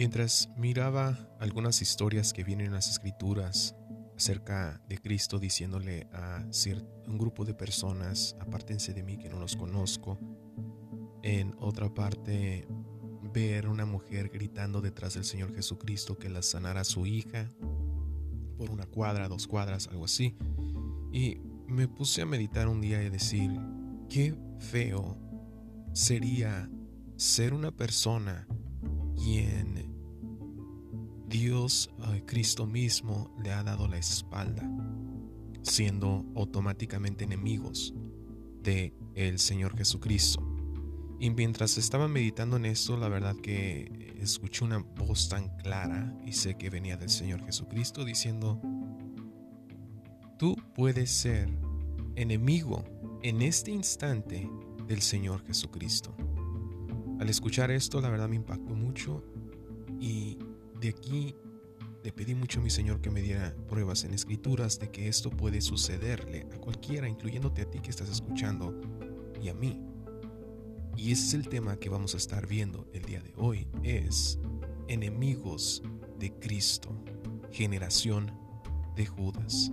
Mientras miraba algunas historias que vienen en las escrituras acerca de Cristo diciéndole a un grupo de personas, apártense de mí que no los conozco, en otra parte ver una mujer gritando detrás del Señor Jesucristo que la sanara a su hija por una cuadra, dos cuadras, algo así. Y me puse a meditar un día y decir, qué feo sería ser una persona quien Dios, Cristo mismo, le ha dado la espalda, siendo automáticamente enemigos de el Señor Jesucristo. Y mientras estaba meditando en esto, la verdad que escuché una voz tan clara y sé que venía del Señor Jesucristo diciendo, tú puedes ser enemigo en este instante del Señor Jesucristo. Al escuchar esto, la verdad me impactó mucho y de aquí le pedí mucho a mi Señor que me diera pruebas en escrituras de que esto puede sucederle a cualquiera, incluyéndote a ti que estás escuchando y a mí. Y ese es el tema que vamos a estar viendo el día de hoy, es enemigos de Cristo, generación de Judas.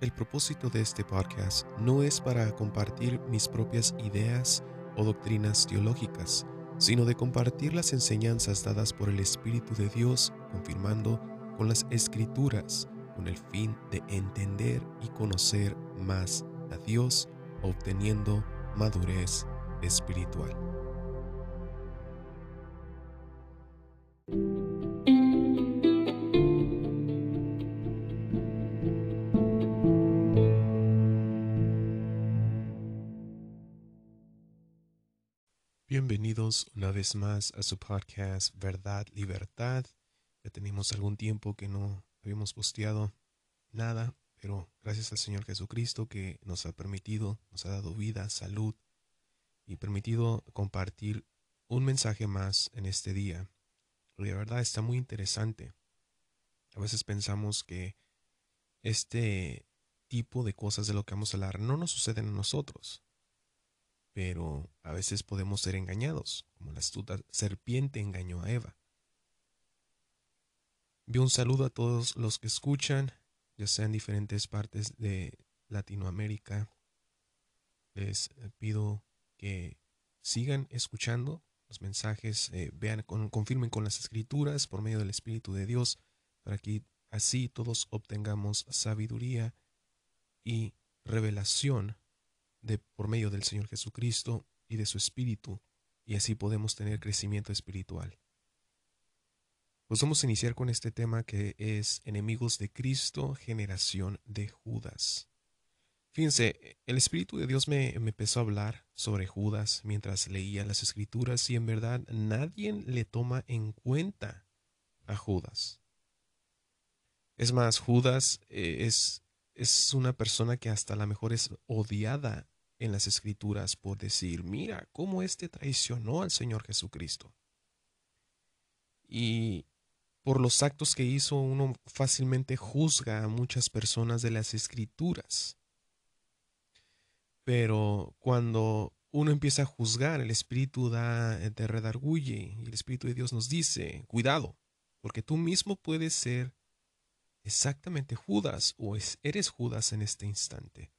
El propósito de este podcast no es para compartir mis propias ideas o doctrinas teológicas, sino de compartir las enseñanzas dadas por el Espíritu de Dios, confirmando con las escrituras, con el fin de entender y conocer más a Dios, obteniendo madurez espiritual. Bienvenidos una vez más a su podcast Verdad, Libertad. Ya tenemos algún tiempo que no habíamos posteado nada, pero gracias al Señor Jesucristo que nos ha permitido, nos ha dado vida, salud y permitido compartir un mensaje más en este día. De verdad está muy interesante. A veces pensamos que este tipo de cosas de lo que vamos a hablar no nos suceden a nosotros pero a veces podemos ser engañados, como la astuta serpiente engañó a Eva. Envío un saludo a todos los que escuchan, ya sea en diferentes partes de Latinoamérica. Les pido que sigan escuchando los mensajes, eh, vean, confirmen con las escrituras por medio del Espíritu de Dios, para que así todos obtengamos sabiduría y revelación de por medio del Señor Jesucristo y de su Espíritu, y así podemos tener crecimiento espiritual. Pues vamos a iniciar con este tema que es enemigos de Cristo, generación de Judas. Fíjense, el Espíritu de Dios me, empezó a hablar sobre Judas mientras leía las Escrituras y en verdad nadie le toma en cuenta a Judas. Es más, Judas eh, es, es una persona que hasta la mejor es odiada en las escrituras por decir, mira cómo éste traicionó al Señor Jesucristo. Y por los actos que hizo uno fácilmente juzga a muchas personas de las escrituras. Pero cuando uno empieza a juzgar, el Espíritu da, de redarguye y el Espíritu de Dios nos dice, cuidado, porque tú mismo puedes ser exactamente Judas o eres Judas en este instante.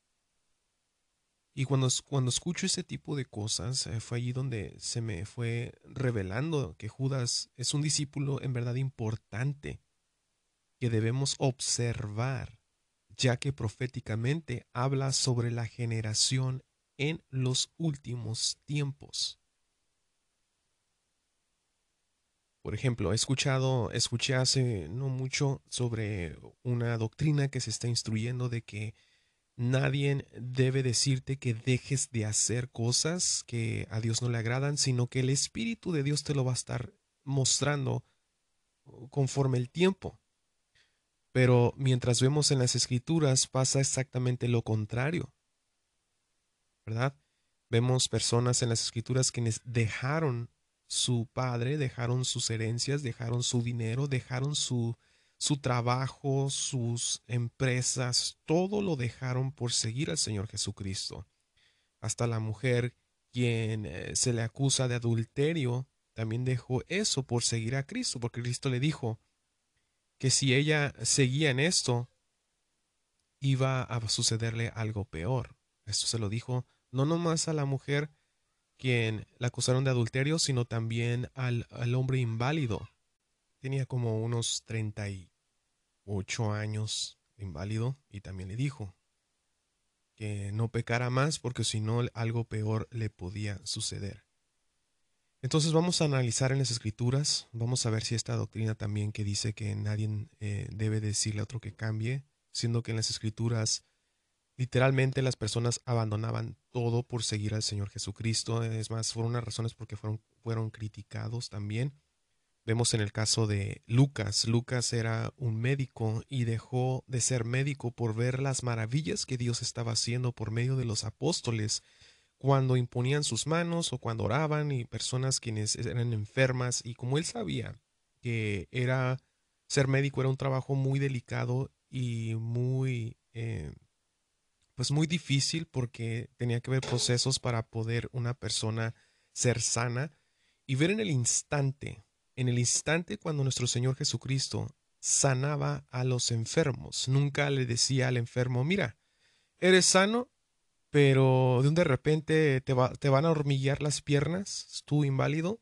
Y cuando, cuando escucho ese tipo de cosas, eh, fue allí donde se me fue revelando que Judas es un discípulo en verdad importante que debemos observar, ya que proféticamente habla sobre la generación en los últimos tiempos. Por ejemplo, he escuchado, escuché hace no mucho sobre una doctrina que se está instruyendo de que Nadie debe decirte que dejes de hacer cosas que a Dios no le agradan, sino que el Espíritu de Dios te lo va a estar mostrando conforme el tiempo. Pero mientras vemos en las escrituras pasa exactamente lo contrario. ¿Verdad? Vemos personas en las escrituras quienes dejaron su padre, dejaron sus herencias, dejaron su dinero, dejaron su, su trabajo, sus empresas, todo lo dejaron por seguir al Señor Jesucristo. Hasta la mujer quien eh, se le acusa de adulterio, también dejó eso por seguir a Cristo, porque Cristo le dijo que si ella seguía en esto, iba a sucederle algo peor. Esto se lo dijo no nomás a la mujer quien la acusaron de adulterio, sino también al, al hombre inválido. Tenía como unos 38 años inválido y también le dijo que no pecara más porque si no algo peor le podía suceder. Entonces vamos a analizar en las escrituras, vamos a ver si esta doctrina también que dice que nadie eh, debe decirle a otro que cambie, siendo que en las escrituras literalmente las personas abandonaban todo por seguir al Señor Jesucristo, es más, fueron unas razones porque fueron, fueron criticados también. Vemos en el caso de Lucas, Lucas era un médico y dejó de ser médico por ver las maravillas que Dios estaba haciendo por medio de los apóstoles cuando imponían sus manos o cuando oraban y personas quienes eran enfermas y como él sabía que era ser médico era un trabajo muy delicado y muy eh, pues muy difícil porque tenía que ver procesos para poder una persona ser sana y ver en el instante en el instante cuando nuestro Señor Jesucristo sanaba a los enfermos. Nunca le decía al enfermo mira eres sano pero de un de repente te, van a hormiguear las piernas, tú inválido,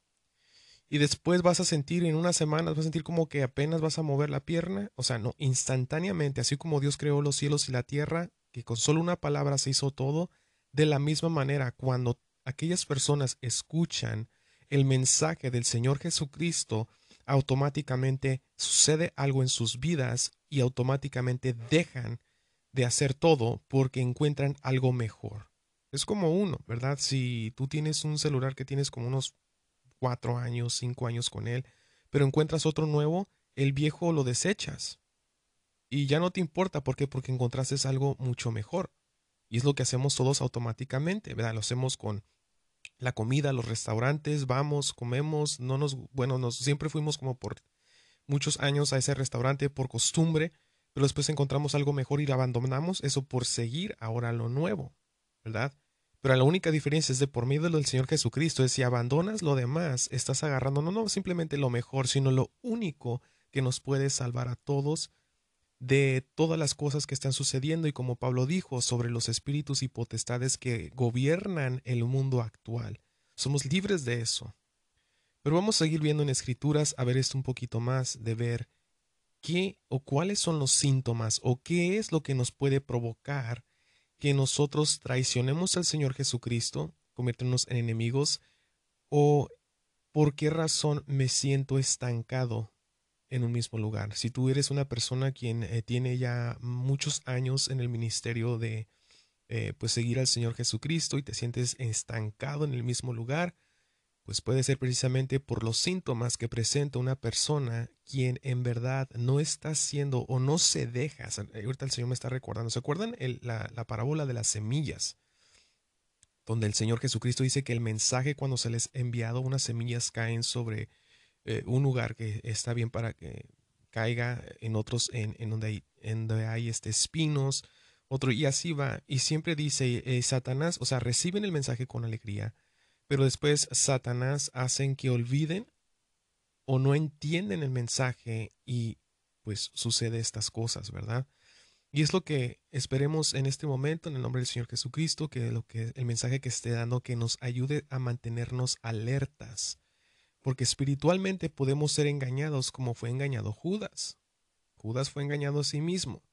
y después vas a sentir en unas semanas, vas a sentir como que apenas vas a mover la pierna, o sea, no, instantáneamente, así como Dios creó los cielos y la tierra, que con solo una palabra se hizo todo, de la misma manera, cuando aquellas personas escuchan el mensaje del Señor Jesucristo, automáticamente sucede algo en sus vidas y automáticamente dejan de hacer todo porque encuentran algo mejor. Es como uno, ¿verdad? Si tú tienes un celular que tienes como unos cuatro años, cinco años con él, pero encuentras otro nuevo, el viejo lo desechas. Y ya no te importa, ¿por qué? Porque encontraste algo mucho mejor. Y es lo que hacemos todos automáticamente, ¿verdad? Lo hacemos con la comida, los restaurantes, vamos, comemos, no nos, bueno, nos siempre fuimos como por muchos años a ese restaurante por costumbre, pero después encontramos algo mejor y lo abandonamos, eso por seguir ahora lo nuevo, ¿verdad? Pero la única diferencia es de por medio del Señor Jesucristo, es si abandonas lo demás, estás agarrando no, no simplemente lo mejor, sino lo único que nos puede salvar a todos de todas las cosas que están sucediendo y como Pablo dijo sobre los espíritus y potestades que gobiernan el mundo actual. Somos libres de eso. Pero vamos a seguir viendo en escrituras a ver esto un poquito más, de ver qué o cuáles son los síntomas o qué es lo que nos puede provocar que nosotros traicionemos al Señor Jesucristo, convirtiéndonos en enemigos, o por qué razón me siento estancado en un mismo lugar. Si tú eres una persona quien eh, tiene ya muchos años en el ministerio de eh, pues seguir al Señor Jesucristo y te sientes estancado en el mismo lugar, pues puede ser precisamente por los síntomas que presenta una persona quien en verdad no está haciendo o no se deja. Ahorita el Señor me está recordando. ¿Se acuerdan la, parábola de las semillas? Donde el Señor Jesucristo dice que el mensaje cuando se les ha enviado, unas semillas caen sobre eh, un lugar que está bien para que caiga en otros en, donde hay, en donde hay este, espinos, otro, y así va. Y siempre dice, eh, Satanás, o sea, reciben el mensaje con alegría, pero después Satanás hacen que olviden o no entienden el mensaje y pues sucede estas cosas, ¿verdad? Y es lo que esperemos en este momento en el nombre del Señor Jesucristo, que lo que el mensaje que esté dando que nos ayude a mantenernos alertas, porque espiritualmente podemos ser engañados como fue engañado Judas. Judas fue engañado a sí mismo.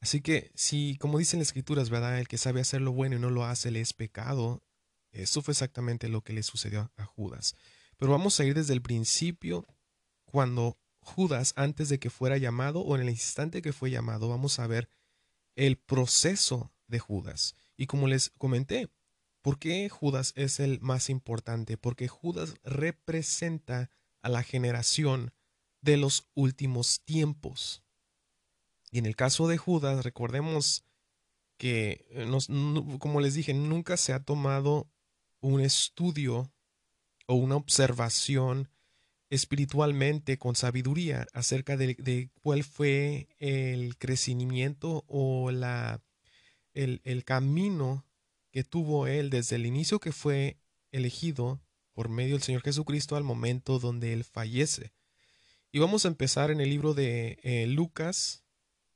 Así que si, como dicen las escrituras, ¿verdad? El que sabe hacer lo bueno y no lo hace le es pecado. Eso fue exactamente lo que le sucedió a Judas. Pero vamos a ir desde el principio, cuando Judas, antes de que fuera llamado o en el instante que fue llamado, vamos a ver el proceso de Judas. Y como les comenté, ¿por qué Judas es el más importante? Porque Judas representa a la generación de los últimos tiempos. Y en el caso de Judas, recordemos que, como les dije, nunca se ha tomado un estudio o una observación espiritualmente con sabiduría acerca de, cuál fue el crecimiento o la, el, camino que tuvo él desde el inicio que fue elegido por medio del Señor Jesucristo al momento donde él fallece. Y vamos a empezar en el libro de eh, Lucas,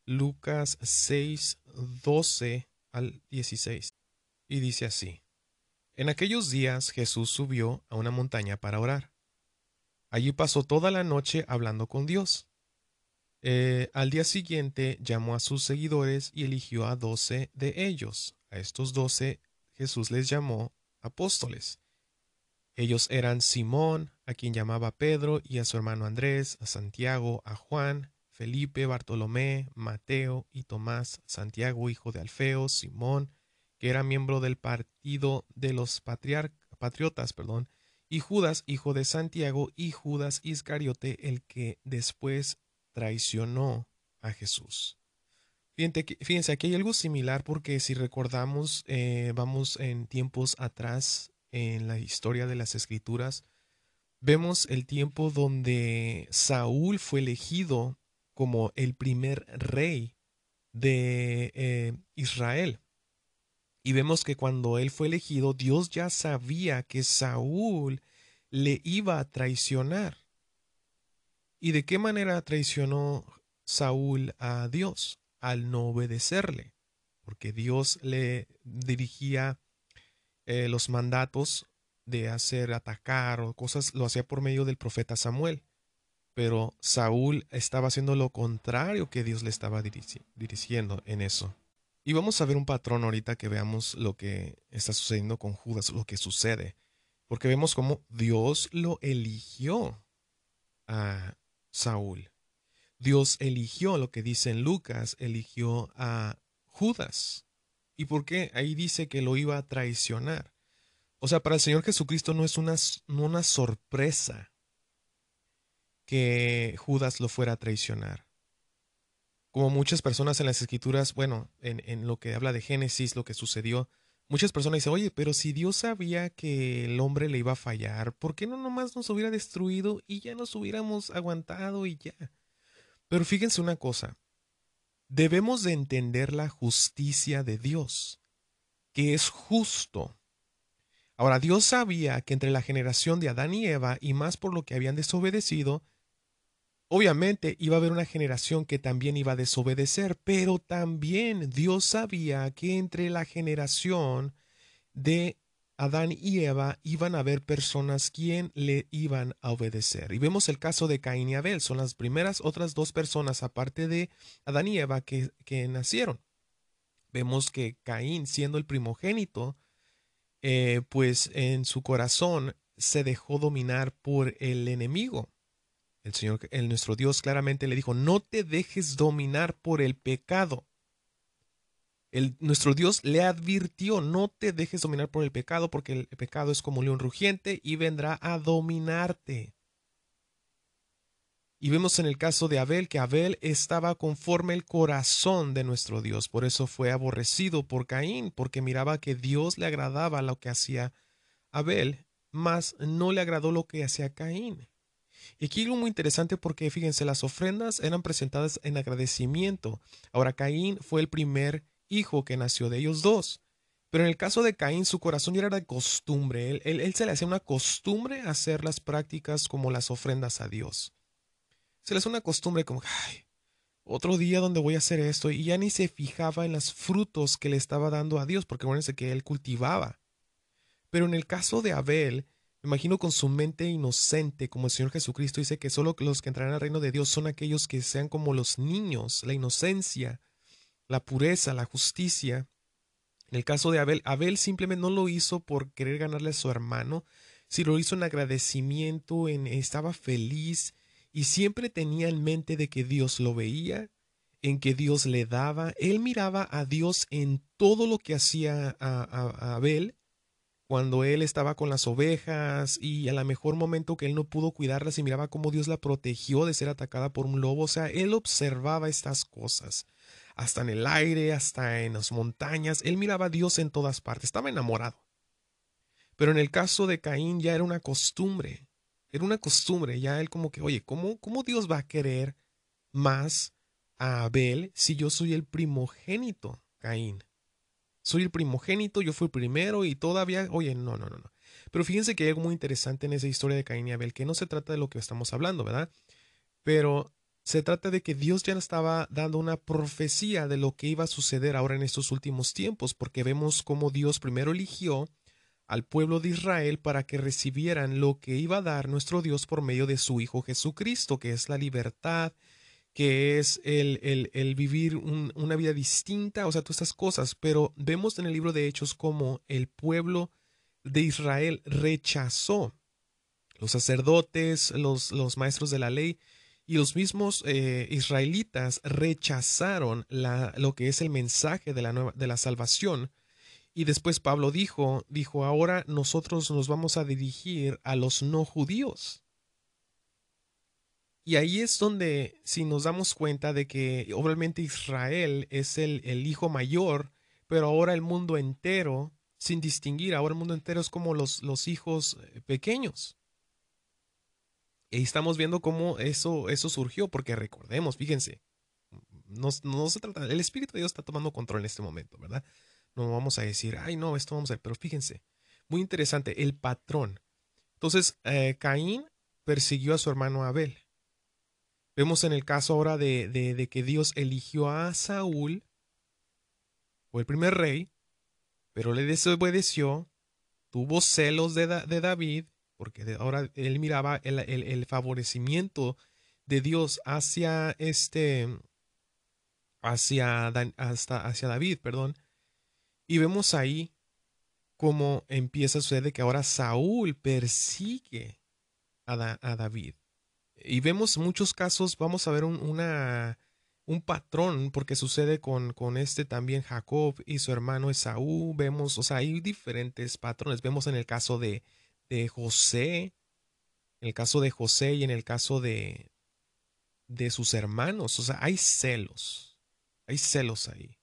Lucas 6, 12 al 16. Y dice así, En aquellos días Jesús subió a una montaña para orar. Allí pasó toda la noche hablando con Dios. Eh, al día siguiente llamó a sus seguidores y eligió a doce de ellos. A estos doce Jesús les llamó apóstoles. Ellos eran Simón, a quien llamaba Pedro, y a su hermano Andrés, a Santiago, a Juan, Felipe, Bartolomé, Mateo y Tomás, Santiago, hijo de Alfeo, Simón, que era miembro del partido de los patriotas, perdón, y Judas, hijo de Santiago, y Judas Iscariote, el que después traicionó a Jesús. Fíjense, aquí hay algo similar porque si recordamos, eh, vamos en tiempos atrás en la historia de las escrituras, vemos el tiempo donde Saúl fue elegido como el primer rey de eh, Israel. Y vemos que cuando él fue elegido, Dios ya sabía que Saúl le iba a traicionar. ¿Y de qué manera traicionó Saúl a Dios? Al no obedecerle, porque Dios le dirigía eh, los mandatos de hacer atacar o cosas, lo hacía por medio del profeta Samuel. Pero Saúl estaba haciendo lo contrario que Dios le estaba dirigiendo en eso. Y vamos a ver un patrón ahorita que veamos lo que está sucediendo con Judas, lo que sucede. Porque vemos cómo Dios lo eligió a Saúl. Dios eligió, lo que dice en Lucas, eligió a Judas. ¿Y por qué? Ahí dice que lo iba a traicionar. O sea, para el Señor Jesucristo no es una, sorpresa que Judas lo fuera a traicionar. Como muchas personas en las escrituras, bueno, en, en lo que habla de Génesis, lo que sucedió, muchas personas dicen, oye, pero si Dios sabía que el hombre le iba a fallar, ¿por qué no nomás nos hubiera destruido y ya nos hubiéramos aguantado y ya? Pero fíjense una cosa, debemos de entender la justicia de Dios, que es justo. Ahora, Dios sabía que entre la generación de Adán y Eva, y más por lo que habían desobedecido, obviamente iba a haber una generación que también iba a desobedecer, pero también Dios sabía que entre la generación de Adán y Eva iban a haber personas quien le iban a obedecer. Y vemos el caso de Caín y Abel, son las primeras otras dos personas aparte de Adán y Eva que, que nacieron. Vemos que Caín, siendo el primogénito, eh, pues en su corazón se dejó dominar por el enemigo. El Señor, el, nuestro Dios claramente le dijo, no te dejes dominar por el pecado nuestro Dios le advirtió, no te dejes dominar por el pecado, porque el pecado es como león rugiente y vendrá a dominarte. Y vemos en el caso de Abel que Abel estaba conforme el corazón de nuestro Dios, por eso fue aborrecido por Caín, porque miraba que Dios le agradaba lo que hacía Abel, mas no le agradó lo que hacía Caín. Y aquí algo muy interesante porque fíjense, las ofrendas eran presentadas en agradecimiento. Ahora Caín fue el primer hijo que nació de ellos dos. Pero en el caso de Caín, su corazón ya era de costumbre. Él, se le hacía una costumbre hacer las prácticas como las ofrendas a Dios. Se le hacía una costumbre como, ay, otro día donde voy a hacer esto. Y ya ni se fijaba en los frutos que le estaba dando a Dios, porque acuérdense que él cultivaba. Pero en el caso de Abel, me imagino con su mente inocente, como el Señor Jesucristo dice que solo los que entrarán al reino de Dios son aquellos que sean como los niños, la inocencia, la pureza, la justicia. En el caso de Abel, Abel simplemente no lo hizo por querer ganarle a su hermano, sino lo hizo en agradecimiento, en, estaba feliz y siempre tenía en mente de que Dios lo veía, en que Dios le daba. Él miraba a Dios en todo lo que hacía a, Abel cuando él estaba con las ovejas y a lo mejor momento que él no pudo cuidarlas y miraba cómo Dios la protegió de ser atacada por un lobo. O sea, él observaba estas cosas hasta en el aire, hasta en las montañas. Él miraba a Dios en todas partes, estaba enamorado. Pero en el caso de Caín ya era una costumbre, era una costumbre, ya él como que, oye, ¿cómo, cómo Dios va a querer más a Abel si yo soy el primogénito, Caín? soy el primogénito, yo fui primero y todavía, oye, no, no, no, no. Pero fíjense que hay algo muy interesante en esa historia de Caín y Abel, que no se trata de lo que estamos hablando, ¿verdad? Pero se trata de que Dios ya estaba dando una profecía de lo que iba a suceder ahora en estos últimos tiempos, porque vemos cómo Dios primero eligió al pueblo de Israel para que recibieran lo que iba a dar nuestro Dios por medio de su Hijo Jesucristo, que es la libertad, que es el, el, vivir una vida distinta, o sea, todas estas cosas. Pero vemos en el libro de Hechos cómo el pueblo de Israel rechazó los sacerdotes, los, los maestros de la ley, y los mismos eh, israelitas rechazaron lo que es el mensaje de la, de la salvación. Y después Pablo dijo, dijo, ahora nosotros nos vamos a dirigir a los no judíos. Y ahí es donde, si nos damos cuenta de que obviamente Israel es el, el hijo mayor, pero ahora el mundo entero, sin distinguir, ahora el mundo entero es como los, los hijos eh, pequeños. Y estamos viendo cómo eso, eso surgió, porque recordemos, fíjense, no, se trata, el Espíritu de Dios está tomando control en este momento, ¿verdad? No vamos a decir, ay, no, esto vamos a ver, pero fíjense, muy interesante, el patrón. Entonces, eh, Caín persiguió a su hermano Abel. Vemos en el caso ahora de, de, que Dios eligió a Saúl, fue el primer rey, pero le desobedeció, tuvo celos de, de David, porque ahora él miraba el, favorecimiento de Dios hacia este, hacia, hasta, hacia David, perdón. Y vemos ahí cómo empieza a suceder que ahora Saúl persigue a, a David. Y vemos muchos casos, vamos a ver un, una, un patrón, porque sucede con, con este también Jacob y su hermano Esaú. Vemos, o sea, hay diferentes patrones. Vemos en el caso de, de José, en el caso de José y en el caso de, de sus hermanos. O sea, hay celos, hay celos ahí.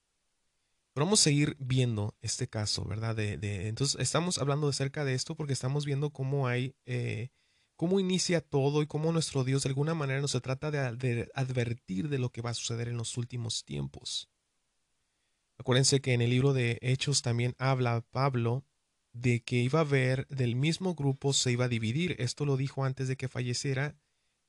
Pero vamos a seguir viendo este caso, ¿verdad? De, entonces, estamos hablando acerca de esto porque estamos viendo cómo hay, eh, cómo inicia todo y cómo nuestro Dios de alguna manera nos trata de advertir de lo que va a suceder en los últimos tiempos. Acuérdense que en el libro de Hechos también habla Pablo de que iba a haber del mismo grupo se iba a dividir. Esto lo dijo antes de que falleciera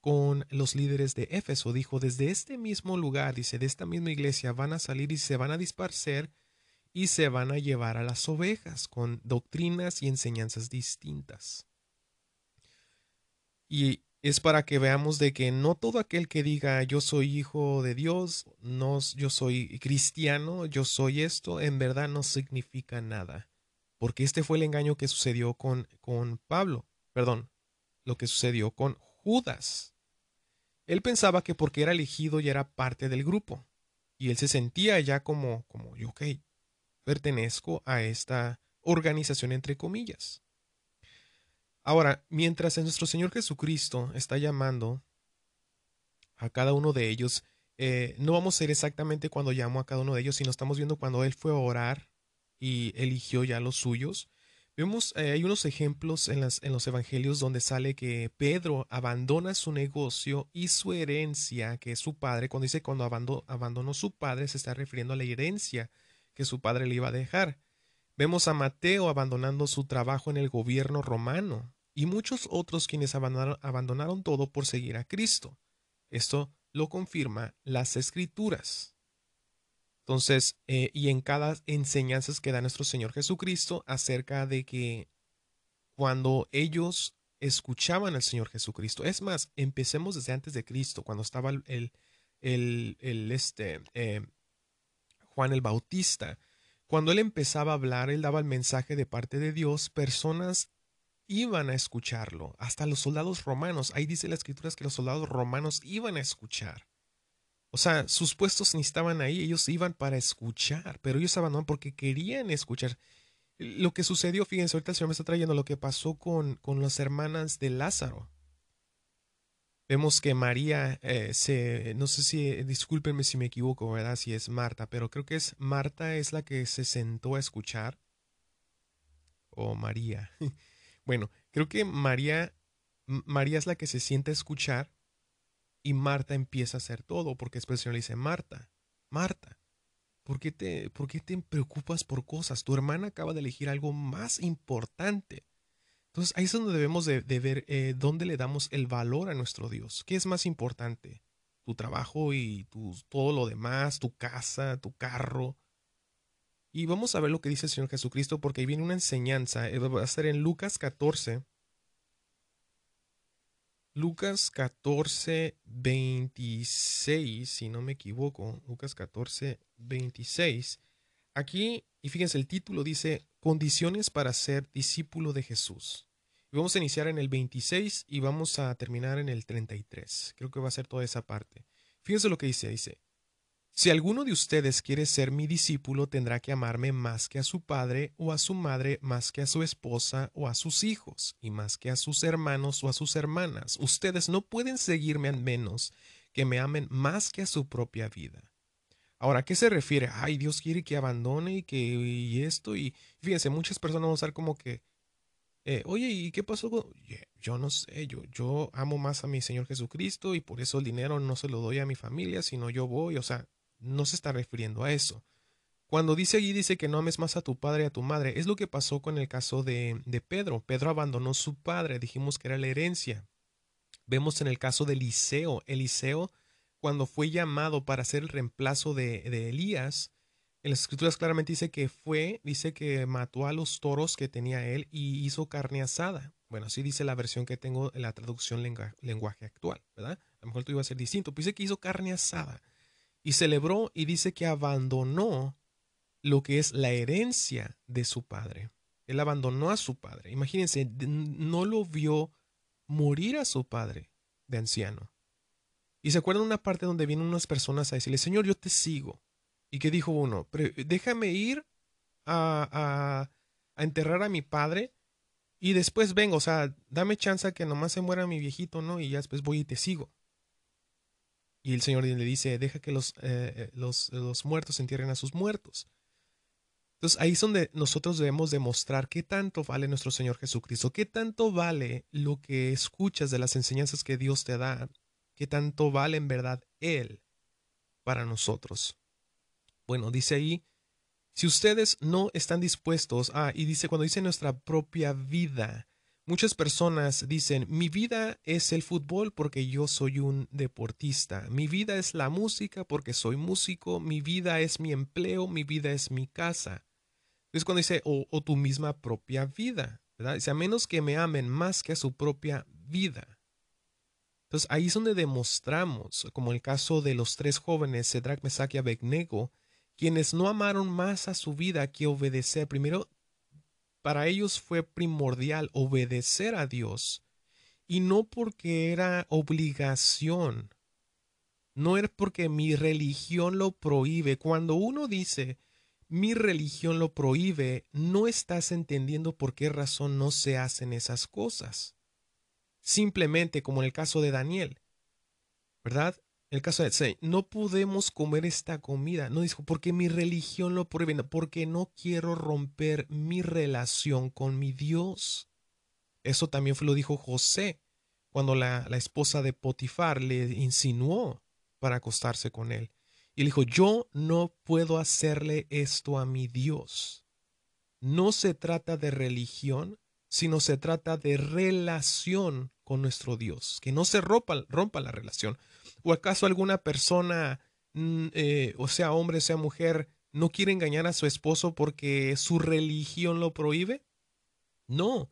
con los líderes de Éfeso. Dijo, desde este mismo lugar, dice, de esta misma iglesia van a salir y se van a dispersar y se van a llevar a las ovejas con doctrinas y enseñanzas distintas. Y es para que veamos de que no todo aquel que diga yo soy hijo de Dios, no yo soy cristiano, yo soy esto, en verdad no significa nada porque este fue el engaño que sucedió con, con Pablo, perdón, lo que sucedió con Judas. Él pensaba que porque era elegido ya era parte del grupo, y él se sentía ya como, como yo, ok, pertenezco a esta organización entre comillas. Ahora, mientras nuestro Señor Jesucristo está llamando a cada uno de ellos, eh, no vamos a ser exactamente cuando llamó a cada uno de ellos, sino estamos viendo cuando Él fue a orar y eligió ya los suyos. Vemos, eh, hay unos ejemplos en, las, en los evangelios donde sale que Pedro abandona su negocio y su herencia, que es su padre. Cuando dice cuando abandonó, abandonó su padre, se está refiriendo a la herencia que su padre le iba a dejar. Vemos a Mateo abandonando su trabajo en el gobierno romano y muchos otros quienes abandonaron, abandonaron todo por seguir a Cristo. Esto lo confirma las escrituras. Entonces, eh, y en cada enseñanzas que da nuestro Señor Jesucristo acerca de que cuando ellos escuchaban al Señor Jesucristo, es más, empecemos desde antes de Cristo, cuando estaba el, el, el este, eh, Juan el Bautista, cuando él empezaba a hablar, él daba el mensaje de parte de Dios, personas iban a escucharlo, hasta los soldados romanos, ahí dice la escritura que los soldados romanos iban a escuchar. O sea, sus puestos ni estaban ahí, ellos iban para escuchar, pero ellos abandonaron porque querían escuchar. Lo que sucedió, fíjense, ahorita el Señor me está trayendo lo que pasó con, con las hermanas de Lázaro. Vemos que María eh, se, no sé si, discúlpenme si me equivoco, ¿verdad? Si es Marta, pero creo que es Marta es la que se sentó a escuchar. O María. bueno, creo que María, María es la que se sienta a escuchar y Marta empieza a hacer todo, porque después el Señor le dice, Marta, Marta, ¿Por qué, te, ¿Por qué te preocupas por cosas? Tu hermana acaba de elegir algo más importante. Entonces ahí es donde debemos de, ver eh, dónde le damos el valor a nuestro Dios. ¿Qué es más importante? ¿Tu trabajo y tu, todo lo demás? ¿Tu casa? ¿Tu carro? Y vamos a ver lo que dice el Señor Jesucristo porque ahí viene una enseñanza. Eh, va a ser en Lucas 14. Lucas 14, 26, si no me equivoco. Lucas 14, 26. Aquí, y fíjense, el título dice Condiciones para ser discípulo de Jesús. Y vamos a iniciar en el 26 y vamos a terminar en el 33. Creo que va a ser toda esa parte. Fíjense lo que dice. Dice, si alguno de ustedes quiere ser mi discípulo, tendrá que amarme más que a su padre o a su madre, más que a su esposa o a sus hijos, y más que a sus hermanos o a sus hermanas. Ustedes no pueden seguirme a menos que me amen más que a su propia vida. Ahora, ¿a qué se refiere? Ay, Dios quiere que abandone y que esto. Y fíjense, muchas personas van a estar como que, eh, oye, ¿y qué pasó? Yo no sé, yo, yo amo más a mi Señor Jesucristo y por eso el dinero no se lo doy a mi familia, sino yo voy. O sea, no se está refiriendo a eso. Cuando dice allí, dice que no ames más a tu padre y a tu madre, es lo que pasó con el caso de, de Pedro. Pedro abandonó su padre, dijimos que era la herencia. Vemos en el caso de Eliseo. Eliseo, cuando fue llamado para ser el reemplazo de, de Elías, en las escrituras claramente dice que fue, dice que mató a los toros que tenía él y hizo carne asada. Bueno, así dice la versión que tengo en la traducción lenguaje actual, ¿verdad? A lo mejor tú iba a ser distinto. Pero dice que hizo carne asada y celebró y dice que abandonó lo que es la herencia de su padre. Él abandonó a su padre. Imagínense, no lo vio morir a su padre de anciano. Y se acuerdan una parte donde vienen unas personas a decirle, Señor, yo te sigo. ¿Y qué dijo uno? déjame ir a, a, enterrar a mi padre y después vengo. O sea, dame chance que nomás se muera mi viejito, ¿no? Y ya después voy y te sigo. Y el Señor le dice, deja que los, eh, eh, los, los muertos entierren a sus muertos. Entonces ahí es donde nosotros debemos demostrar qué tanto vale nuestro Señor Jesucristo, qué tanto vale lo que escuchas de las enseñanzas que Dios te da, qué tanto vale en verdad Él para nosotros. Bueno, dice ahí, si ustedes no están dispuestos, ah, y dice cuando dice nuestra propia vida, Muchas personas dicen, mi vida es el fútbol porque yo soy un deportista, mi vida es la música porque soy músico, mi vida es mi empleo, mi vida es mi casa. Es cuando dice, o, tu misma propia vida, ¿verdad? Dice, a menos que me amen más que a su propia vida. Entonces ahí es donde demostramos, como el caso de los tres jóvenes, Cedric, Mesach y Abednego, quienes no amaron más a su vida que obedecer. Primero para ellos fue primordial obedecer a Dios y no porque era obligación, no es porque mi religión lo prohíbe. Cuando uno dice mi religión lo prohíbe, no estás entendiendo por qué razón no se hacen esas cosas. Simplemente como en el caso de Daniel, ¿verdad? El caso de no podemos comer esta comida. No dijo, porque mi religión lo prohíbe, porque no quiero romper mi relación con mi Dios. Eso también lo dijo José cuando la, la esposa de Potifar le insinuó para acostarse con él. Y le dijo, yo no puedo hacerle esto a mi Dios. No se trata de religión, sino se trata de relación con nuestro Dios. Que no se rompa, rompa la relación. ¿O acaso alguna persona, mm, eh, o sea hombre, sea mujer, no quiere engañar a su esposo porque su religión lo prohíbe? No,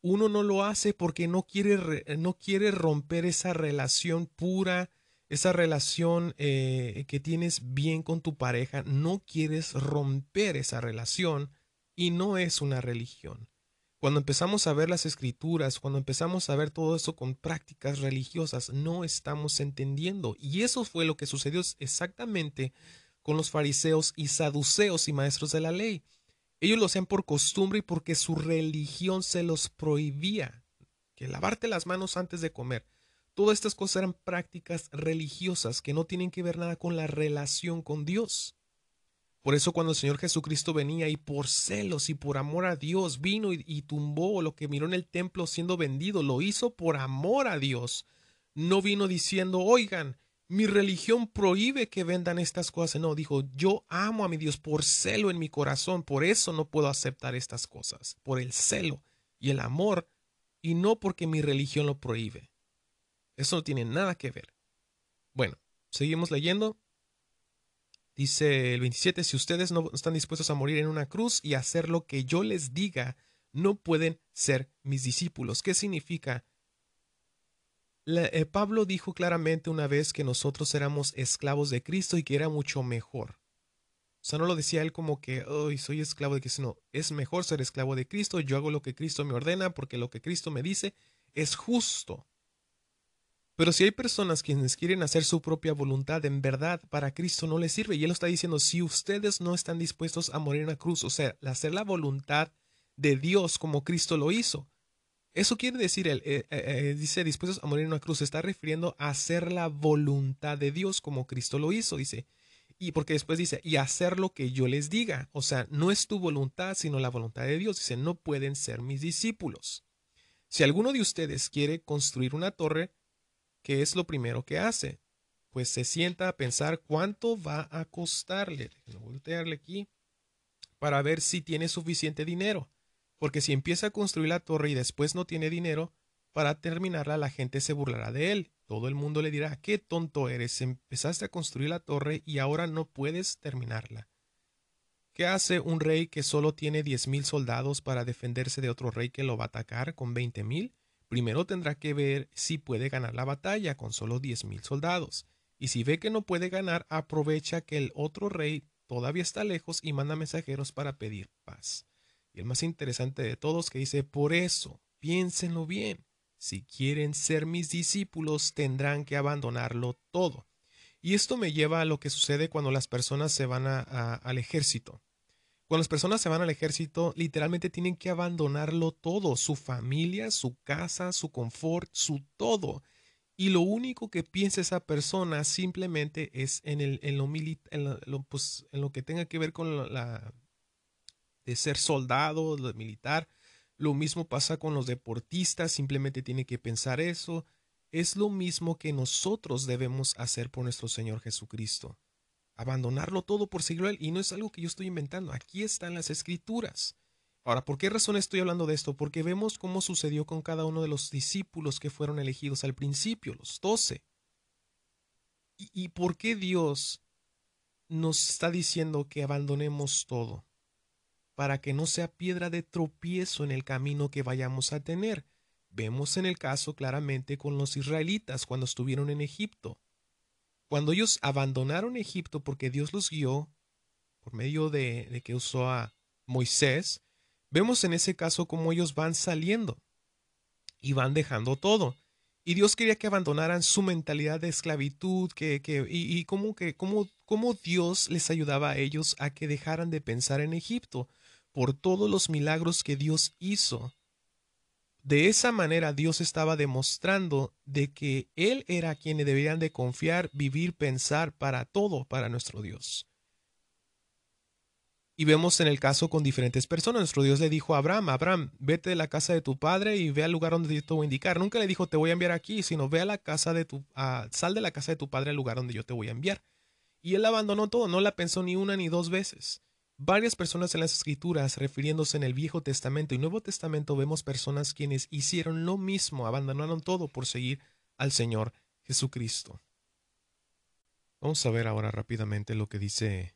uno no lo hace porque no quiere, no quiere romper esa relación pura, esa relación eh, que tienes bien con tu pareja, no quieres romper esa relación y no es una religión. Cuando empezamos a ver las escrituras, cuando empezamos a ver todo eso con prácticas religiosas, no estamos entendiendo. Y eso fue lo que sucedió exactamente con los fariseos y saduceos y maestros de la ley. Ellos lo hacían por costumbre y porque su religión se los prohibía. Que lavarte las manos antes de comer. Todas estas cosas eran prácticas religiosas que no tienen que ver nada con la relación con Dios. Por eso cuando el Señor Jesucristo venía y por celos y por amor a Dios vino y, tumbó lo que miró en el templo siendo vendido, lo hizo por amor a Dios. No vino diciendo, oigan, mi religión prohíbe que vendan estas cosas. No, dijo, yo amo a mi Dios por celo en mi corazón, por eso no puedo aceptar estas cosas, por el celo y el amor, y no porque mi religión lo prohíbe. Eso no tiene nada que ver. Bueno, seguimos leyendo. Dice el 27, si ustedes no están dispuestos a morir en una cruz y hacer lo que yo les diga, no pueden ser mis discípulos. ¿Qué significa? Eh, Pablo dijo claramente una vez que nosotros éramos esclavos de Cristo y que era mucho mejor. O sea, no lo decía él como que, hoy soy esclavo de Cristo, no, es mejor ser esclavo de Cristo, yo hago lo que Cristo me ordena porque lo que Cristo me dice es justo. Pero si hay personas quienes quieren hacer su propia voluntad, en verdad para Cristo no les sirve. Y Él está diciendo, si ustedes no están dispuestos a morir en la cruz, o sea, hacer la voluntad de Dios como Cristo lo hizo. Eso quiere decir, él eh, eh, eh, dice, dispuestos a morir en una cruz, se está refiriendo a hacer la voluntad de Dios como Cristo lo hizo, dice. Y porque después dice, y hacer lo que yo les diga. O sea, no es tu voluntad, sino la voluntad de Dios. Dice, no pueden ser mis discípulos. Si alguno de ustedes quiere construir una torre, ¿qué es lo primero que hace? Pues se sienta a pensar cuánto va a costarle. Déjenme voltearle aquí para ver si tiene suficiente dinero. Porque si empieza a construir la torre y después no tiene dinero para terminarla, la gente se burlará de él. Todo el mundo le dirá, qué tonto eres, empezaste a construir la torre y ahora no puedes terminarla. ¿Qué hace un rey que solo tiene diez mil soldados para defenderse de otro rey que lo va a atacar con veinte mil? Primero tendrá que ver si puede ganar la batalla con solo diez mil soldados. Y si ve que no puede ganar, aprovecha que el otro rey todavía está lejos y manda mensajeros para pedir paz. Y el más interesante de todos que dice, por eso, piénsenlo bien, si quieren ser mis discípulos tendrán que abandonarlo todo. Y esto me lleva a lo que sucede cuando las personas se van al ejército. Cuando las personas se van al ejército, literalmente tienen que abandonarlo todo, su familia, su casa, su confort, su todo. Y lo único que piensa esa persona simplemente es en, el, en, lo, lo, pues, en lo que tenga que ver con la, de ser soldado, militar. Lo mismo pasa con los deportistas, simplemente tiene que pensar eso. Es lo mismo que nosotros debemos hacer por nuestro Señor Jesucristo abandonarlo todo por seguirlo a Él. Y no es algo que yo estoy inventando, aquí están las escrituras. Ahora, ¿por qué razón estoy hablando de esto? Porque vemos cómo sucedió con cada uno de los discípulos que fueron elegidos al principio, los doce. ¿Y, ¿Y por qué Dios nos está diciendo que abandonemos todo? Para que no sea piedra de tropiezo en el camino que vayamos a tener. Vemos en el caso claramente con los israelitas cuando estuvieron en Egipto. Cuando ellos abandonaron Egipto porque Dios los guió por medio de, que usó a Moisés, vemos en ese caso cómo ellos van saliendo y van dejando todo. Y Dios quería que abandonaran su mentalidad de esclavitud, que, que, y, y cómo, que, cómo, cómo Dios les ayudaba a ellos a que dejaran de pensar en Egipto por todos los milagros que Dios hizo de esa manera Dios estaba demostrando de que Él era quien deberían de confiar, vivir, pensar para todo para nuestro Dios. Y vemos en el caso con diferentes personas. Nuestro Dios le dijo a Abraham, Abraham, vete de la casa de tu padre y ve al lugar donde yo te voy a indicar. Nunca le dijo, te voy a enviar aquí, sino ve a la casa de tu, sal de la casa de tu padre al lugar donde yo te voy a enviar. Y él abandonó todo, no la pensó ni una ni dos veces. Varias personas en las escrituras, refiriéndose en el Viejo Testamento y Nuevo Testamento, vemos personas quienes hicieron lo mismo, abandonaron todo por seguir al Señor Jesucristo. Vamos a ver ahora rápidamente lo que dice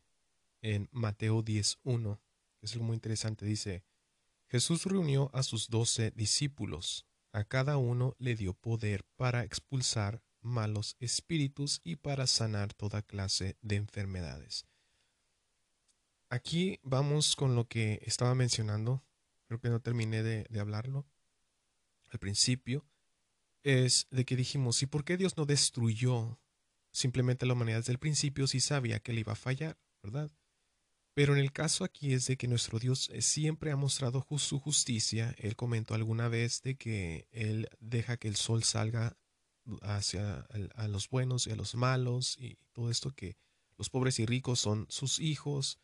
en Mateo 10.1, que es algo muy interesante. Dice, Jesús reunió a sus doce discípulos. A cada uno le dio poder para expulsar malos espíritus y para sanar toda clase de enfermedades. Aquí vamos con lo que estaba mencionando, creo que no terminé de, hablarlo al principio, es de que dijimos, ¿y por qué Dios no destruyó simplemente la humanidad desde el principio si sabía que le iba a fallar, verdad? Pero en el caso aquí es de que nuestro Dios siempre ha mostrado su justicia. Él comentó alguna vez de que Él deja que el sol salga hacia a los buenos y a los malos y todo esto que los pobres y ricos son sus hijos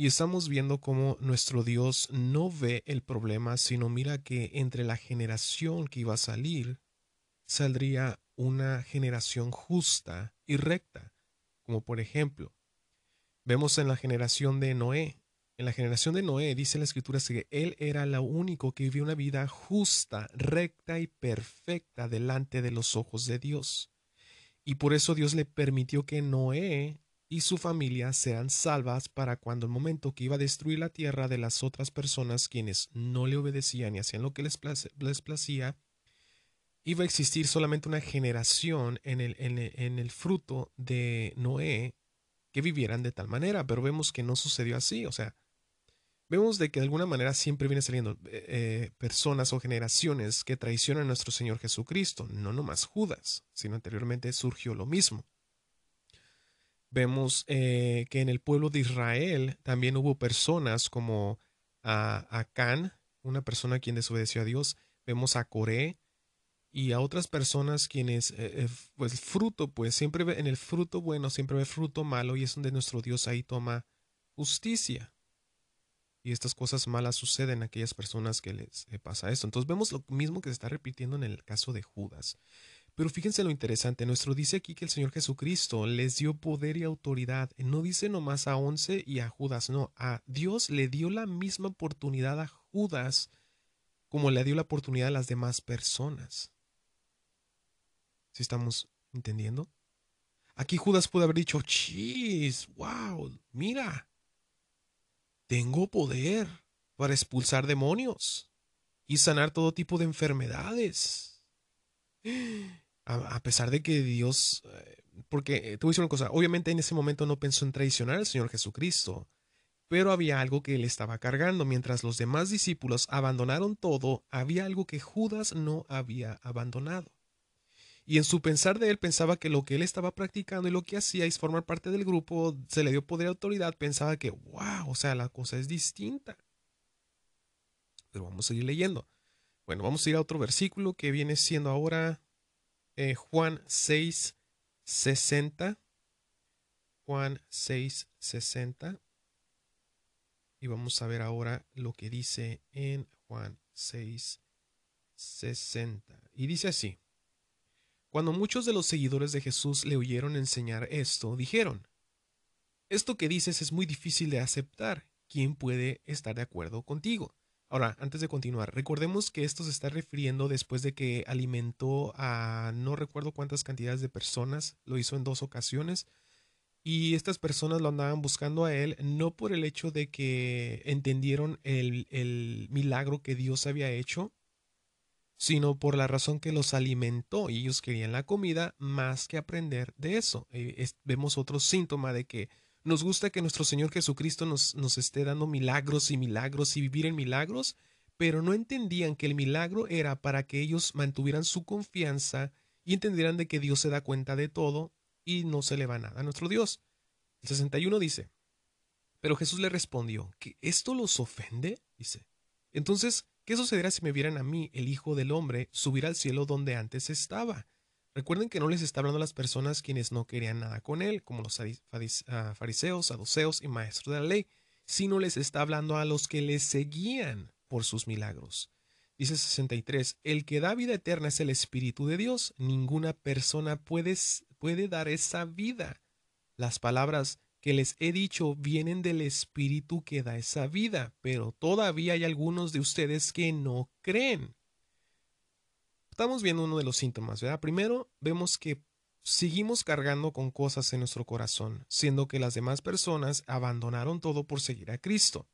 y estamos viendo cómo nuestro Dios no ve el problema, sino mira que entre la generación que iba a salir, saldría una generación justa y recta, como por ejemplo, vemos en la generación de Noé. En la generación de Noé dice la escritura que él era lo único que vivió una vida justa, recta y perfecta delante de los ojos de Dios. Y por eso Dios le permitió que Noé y su familia sean salvas para cuando el momento que iba a destruir la tierra de las otras personas quienes no le obedecían y hacían lo que les, les placía, iba a existir solamente una generación en el, en, el, fruto de Noé que vivieran de tal manera, pero vemos que no sucedió así, o sea, vemos de que de alguna manera siempre viene saliendo eh, eh, personas o generaciones que traicionan a nuestro Señor Jesucristo, no nomás Judas, sino anteriormente surgió lo mismo. Vemos eh, que en el pueblo de Israel también hubo personas como a Acán, una persona quien desobedeció a Dios. Vemos a Coré y a otras personas quienes, eh, eh, pues fruto, pues siempre en el fruto bueno, siempre ve fruto malo y es donde nuestro Dios ahí toma justicia. Y estas cosas malas suceden a aquellas personas que les pasa esto. Entonces vemos lo mismo que se está repitiendo en el caso de Judas. Pero fíjense lo interesante, nuestro dice aquí que el Señor Jesucristo les dio poder y autoridad. No dice nomás a once y a Judas, no, a Dios le dio la misma oportunidad a Judas como le dio la oportunidad a las demás personas. ¿Sí estamos entendiendo? Aquí Judas pudo haber dicho, chis, wow, mira, tengo poder para expulsar demonios y sanar todo tipo de enfermedades a, pesar de que Dios, eh, porque eh, te voy a decir una cosa, obviamente en ese momento no pensó en traicionar al Señor Jesucristo, pero había algo que él estaba cargando. Mientras los demás discípulos abandonaron todo, había algo que Judas no había abandonado. Y en su pensar de él pensaba que lo que él estaba practicando y lo que hacía es formar parte del grupo, se le dio poder y autoridad, pensaba que, wow, o sea, la cosa es distinta. Pero vamos a seguir leyendo. Bueno, vamos a ir a otro versículo que viene siendo ahora eh, Juan 6, 60. Juan 6, 60. Y vamos a ver ahora lo que dice en Juan 6, 60. Y dice así. Cuando muchos de los seguidores de Jesús le oyeron enseñar esto, dijeron, Esto que dices es muy difícil de aceptar. ¿Quién puede estar de acuerdo contigo? Ahora, antes de continuar, recordemos que esto se está refiriendo después de que alimentó a no recuerdo cuántas cantidades de personas, lo hizo en dos ocasiones, y estas personas lo andaban buscando a él no por el hecho de que entendieron el, el milagro que Dios había hecho, sino por la razón que los alimentó y ellos querían la comida más que aprender de eso. Eh, vemos otro síntoma de que nos gusta que nuestro Señor Jesucristo nos, esté dando milagros y milagros y vivir en milagros, pero no entendían que el milagro era para que ellos mantuvieran su confianza y entendieran de que Dios se da cuenta de todo y no se le va nada a nuestro Dios. El 61 dice, pero Jesús le respondió, ¿que esto los ofende? Dice, entonces, ¿qué sucederá si me vieran a mí, el Hijo del Hombre, subir al cielo donde antes estaba? Recuerden que no les está hablando a las personas quienes no querían nada con él, como los ah, fariseos, saduceos y maestros de la ley, sino les está hablando a los que les seguían por sus milagros. Dice 63, el que da vida eterna es el Espíritu de Dios. Ninguna persona puede dar esa vida. Las palabras que les he dicho vienen del Espíritu que da esa vida, pero todavía hay algunos de ustedes que no creen estamos viendo uno de los síntomas, ¿verdad? Primero, vemos que seguimos cargando con cosas en nuestro corazón, siendo que las demás personas abandonaron todo por seguir a Cristo.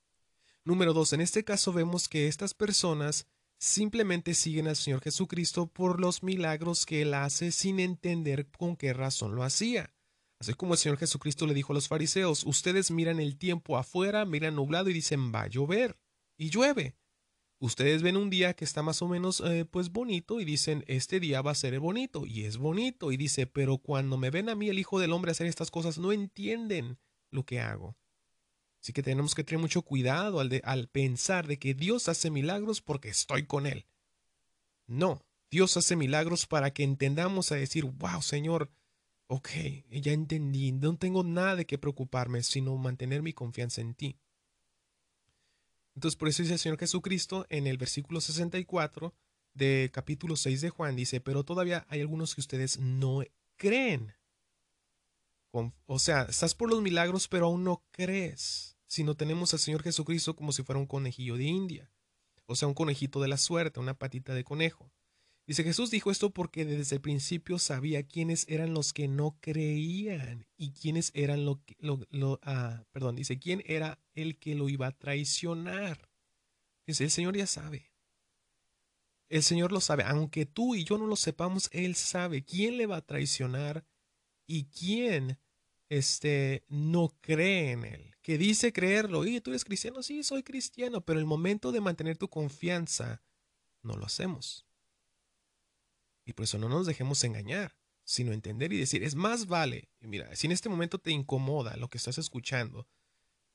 Número dos, en este caso vemos que estas personas simplemente siguen al Señor Jesucristo por los milagros que Él hace sin entender con qué razón lo hacía. Así como el Señor Jesucristo le dijo a los fariseos, ustedes miran el tiempo afuera, miran nublado y dicen va a llover. Y llueve. Ustedes ven un día que está más o menos eh, pues bonito y dicen, este día va a ser bonito y es bonito y dice, pero cuando me ven a mí el Hijo del Hombre hacer estas cosas no entienden lo que hago. Así que tenemos que tener mucho cuidado al, al pensar de que Dios hace milagros porque estoy con Él. No, Dios hace milagros para que entendamos a decir, wow, Señor, ok, ya entendí, no tengo nada de qué preocuparme, sino mantener mi confianza en ti. Entonces, por eso dice el Señor Jesucristo en el versículo 64, de capítulo 6 de Juan dice, pero todavía hay algunos que ustedes no creen. O sea, estás por los milagros, pero aún no crees. Si no tenemos al Señor Jesucristo como si fuera un conejillo de India. O sea, un conejito de la suerte, una patita de conejo. Dice Jesús dijo esto porque desde el principio sabía quiénes eran los que no creían y quiénes eran lo que lo, ah, perdón, dice quién era el que lo iba a traicionar. Dice, el Señor ya sabe. El Señor lo sabe, aunque tú y yo no lo sepamos, Él sabe quién le va a traicionar y quién este, no cree en Él. Que dice creerlo, y tú eres cristiano, sí, soy cristiano, pero el momento de mantener tu confianza, no lo hacemos. Y por eso no nos dejemos engañar, sino entender y decir, es más vale, mira, si en este momento te incomoda lo que estás escuchando,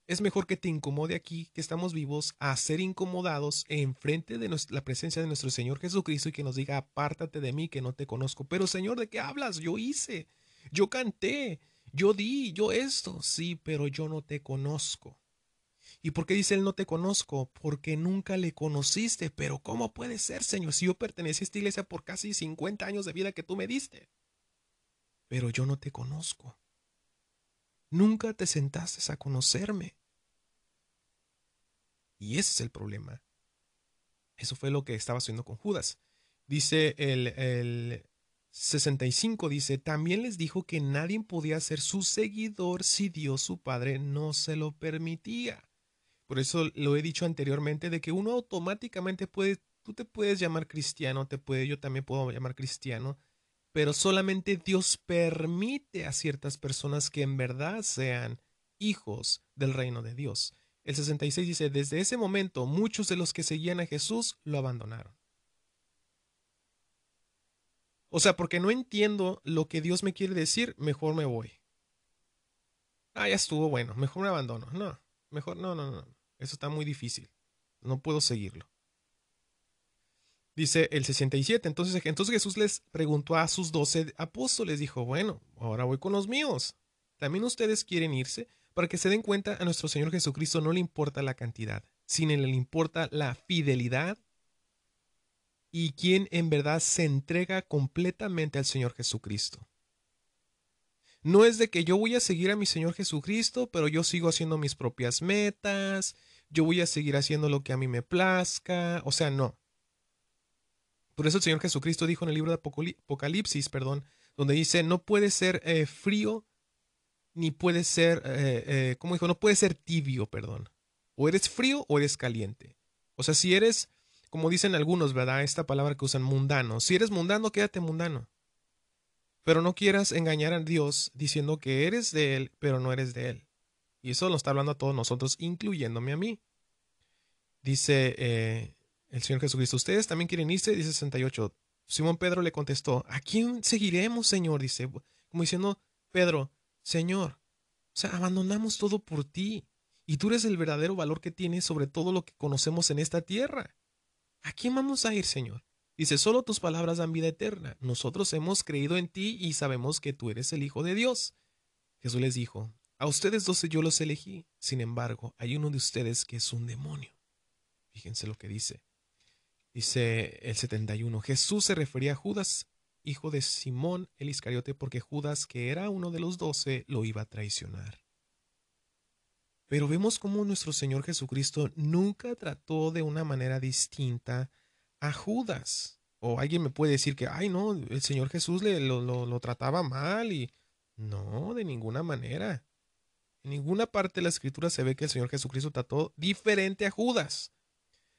es mejor que te incomode aquí, que estamos vivos, a ser incomodados en frente de la presencia de nuestro Señor Jesucristo y que nos diga, apártate de mí, que no te conozco. Pero Señor, ¿de qué hablas? Yo hice, yo canté, yo di, yo esto. Sí, pero yo no te conozco. ¿Y por qué dice él no te conozco? Porque nunca le conociste. Pero ¿cómo puede ser, Señor, si yo pertenecí a esta iglesia por casi 50 años de vida que tú me diste? Pero yo no te conozco. Nunca te sentaste a conocerme. Y ese es el problema. Eso fue lo que estaba haciendo con Judas. Dice el, el 65, dice, también les dijo que nadie podía ser su seguidor si Dios su Padre no se lo permitía. Por eso lo he dicho anteriormente de que uno automáticamente puede, tú te puedes llamar cristiano, te puede, yo también puedo llamar cristiano, pero solamente Dios permite a ciertas personas que en verdad sean hijos del reino de Dios. El 66 dice, desde ese momento muchos de los que seguían a Jesús lo abandonaron. O sea, porque no entiendo lo que Dios me quiere decir, mejor me voy. Ah, ya estuvo bueno, mejor me abandono. No, mejor no, no, no. Eso está muy difícil. No puedo seguirlo. Dice el 67. Entonces, entonces Jesús les preguntó a sus doce apóstoles. Dijo, bueno, ahora voy con los míos. ¿También ustedes quieren irse? Para que se den cuenta, a nuestro Señor Jesucristo no le importa la cantidad, sino le importa la fidelidad y quien en verdad se entrega completamente al Señor Jesucristo. No es de que yo voy a seguir a mi Señor Jesucristo, pero yo sigo haciendo mis propias metas, yo voy a seguir haciendo lo que a mí me plazca, o sea, no. Por eso el Señor Jesucristo dijo en el libro de Apocalipsis, perdón, donde dice, no puede ser eh, frío, ni puede ser, eh, eh, ¿cómo dijo? No puede ser tibio, perdón. O eres frío o eres caliente. O sea, si eres, como dicen algunos, ¿verdad? Esta palabra que usan mundano. Si eres mundano, quédate mundano. Pero no quieras engañar a Dios diciendo que eres de Él, pero no eres de Él. Y eso lo está hablando a todos nosotros, incluyéndome a mí. Dice eh, el Señor Jesucristo, ¿ustedes también quieren irse? Dice 68. Simón Pedro le contestó, ¿a quién seguiremos, Señor? Dice, como diciendo, Pedro, Señor, o sea, abandonamos todo por ti. Y tú eres el verdadero valor que tienes sobre todo lo que conocemos en esta tierra. ¿A quién vamos a ir, Señor? Dice, solo tus palabras dan vida eterna. Nosotros hemos creído en ti y sabemos que tú eres el Hijo de Dios. Jesús les dijo, a ustedes doce yo los elegí, sin embargo, hay uno de ustedes que es un demonio. Fíjense lo que dice. Dice el 71, Jesús se refería a Judas, hijo de Simón el Iscariote, porque Judas, que era uno de los doce, lo iba a traicionar. Pero vemos cómo nuestro Señor Jesucristo nunca trató de una manera distinta a Judas. O alguien me puede decir que, ay, no, el Señor Jesús le, lo, lo trataba mal y... No, de ninguna manera. En ninguna parte de la escritura se ve que el Señor Jesucristo trató diferente a Judas,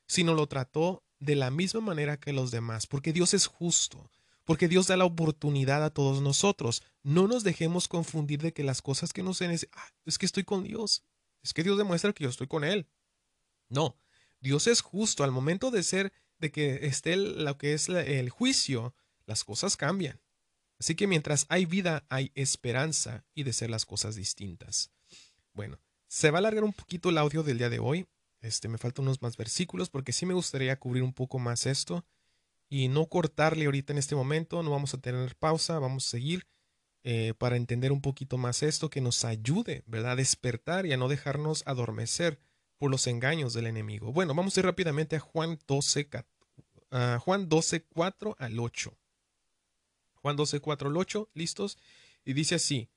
sino lo trató de la misma manera que los demás, porque Dios es justo, porque Dios da la oportunidad a todos nosotros. No nos dejemos confundir de que las cosas que nos es, ah, es que estoy con Dios, es que Dios demuestra que yo estoy con Él. No, Dios es justo. Al momento de ser, de que esté lo que es el juicio, las cosas cambian. Así que mientras hay vida, hay esperanza y de ser las cosas distintas. Bueno, se va a alargar un poquito el audio del día de hoy. Este, me faltan unos más versículos porque sí me gustaría cubrir un poco más esto y no cortarle ahorita en este momento. No vamos a tener pausa, vamos a seguir eh, para entender un poquito más esto que nos ayude, ¿verdad? A despertar y a no dejarnos adormecer por los engaños del enemigo. Bueno, vamos a ir rápidamente a Juan 12, ah, Juan 12, 4 al 8. Juan 12, 4 al 8, listos. Y dice así.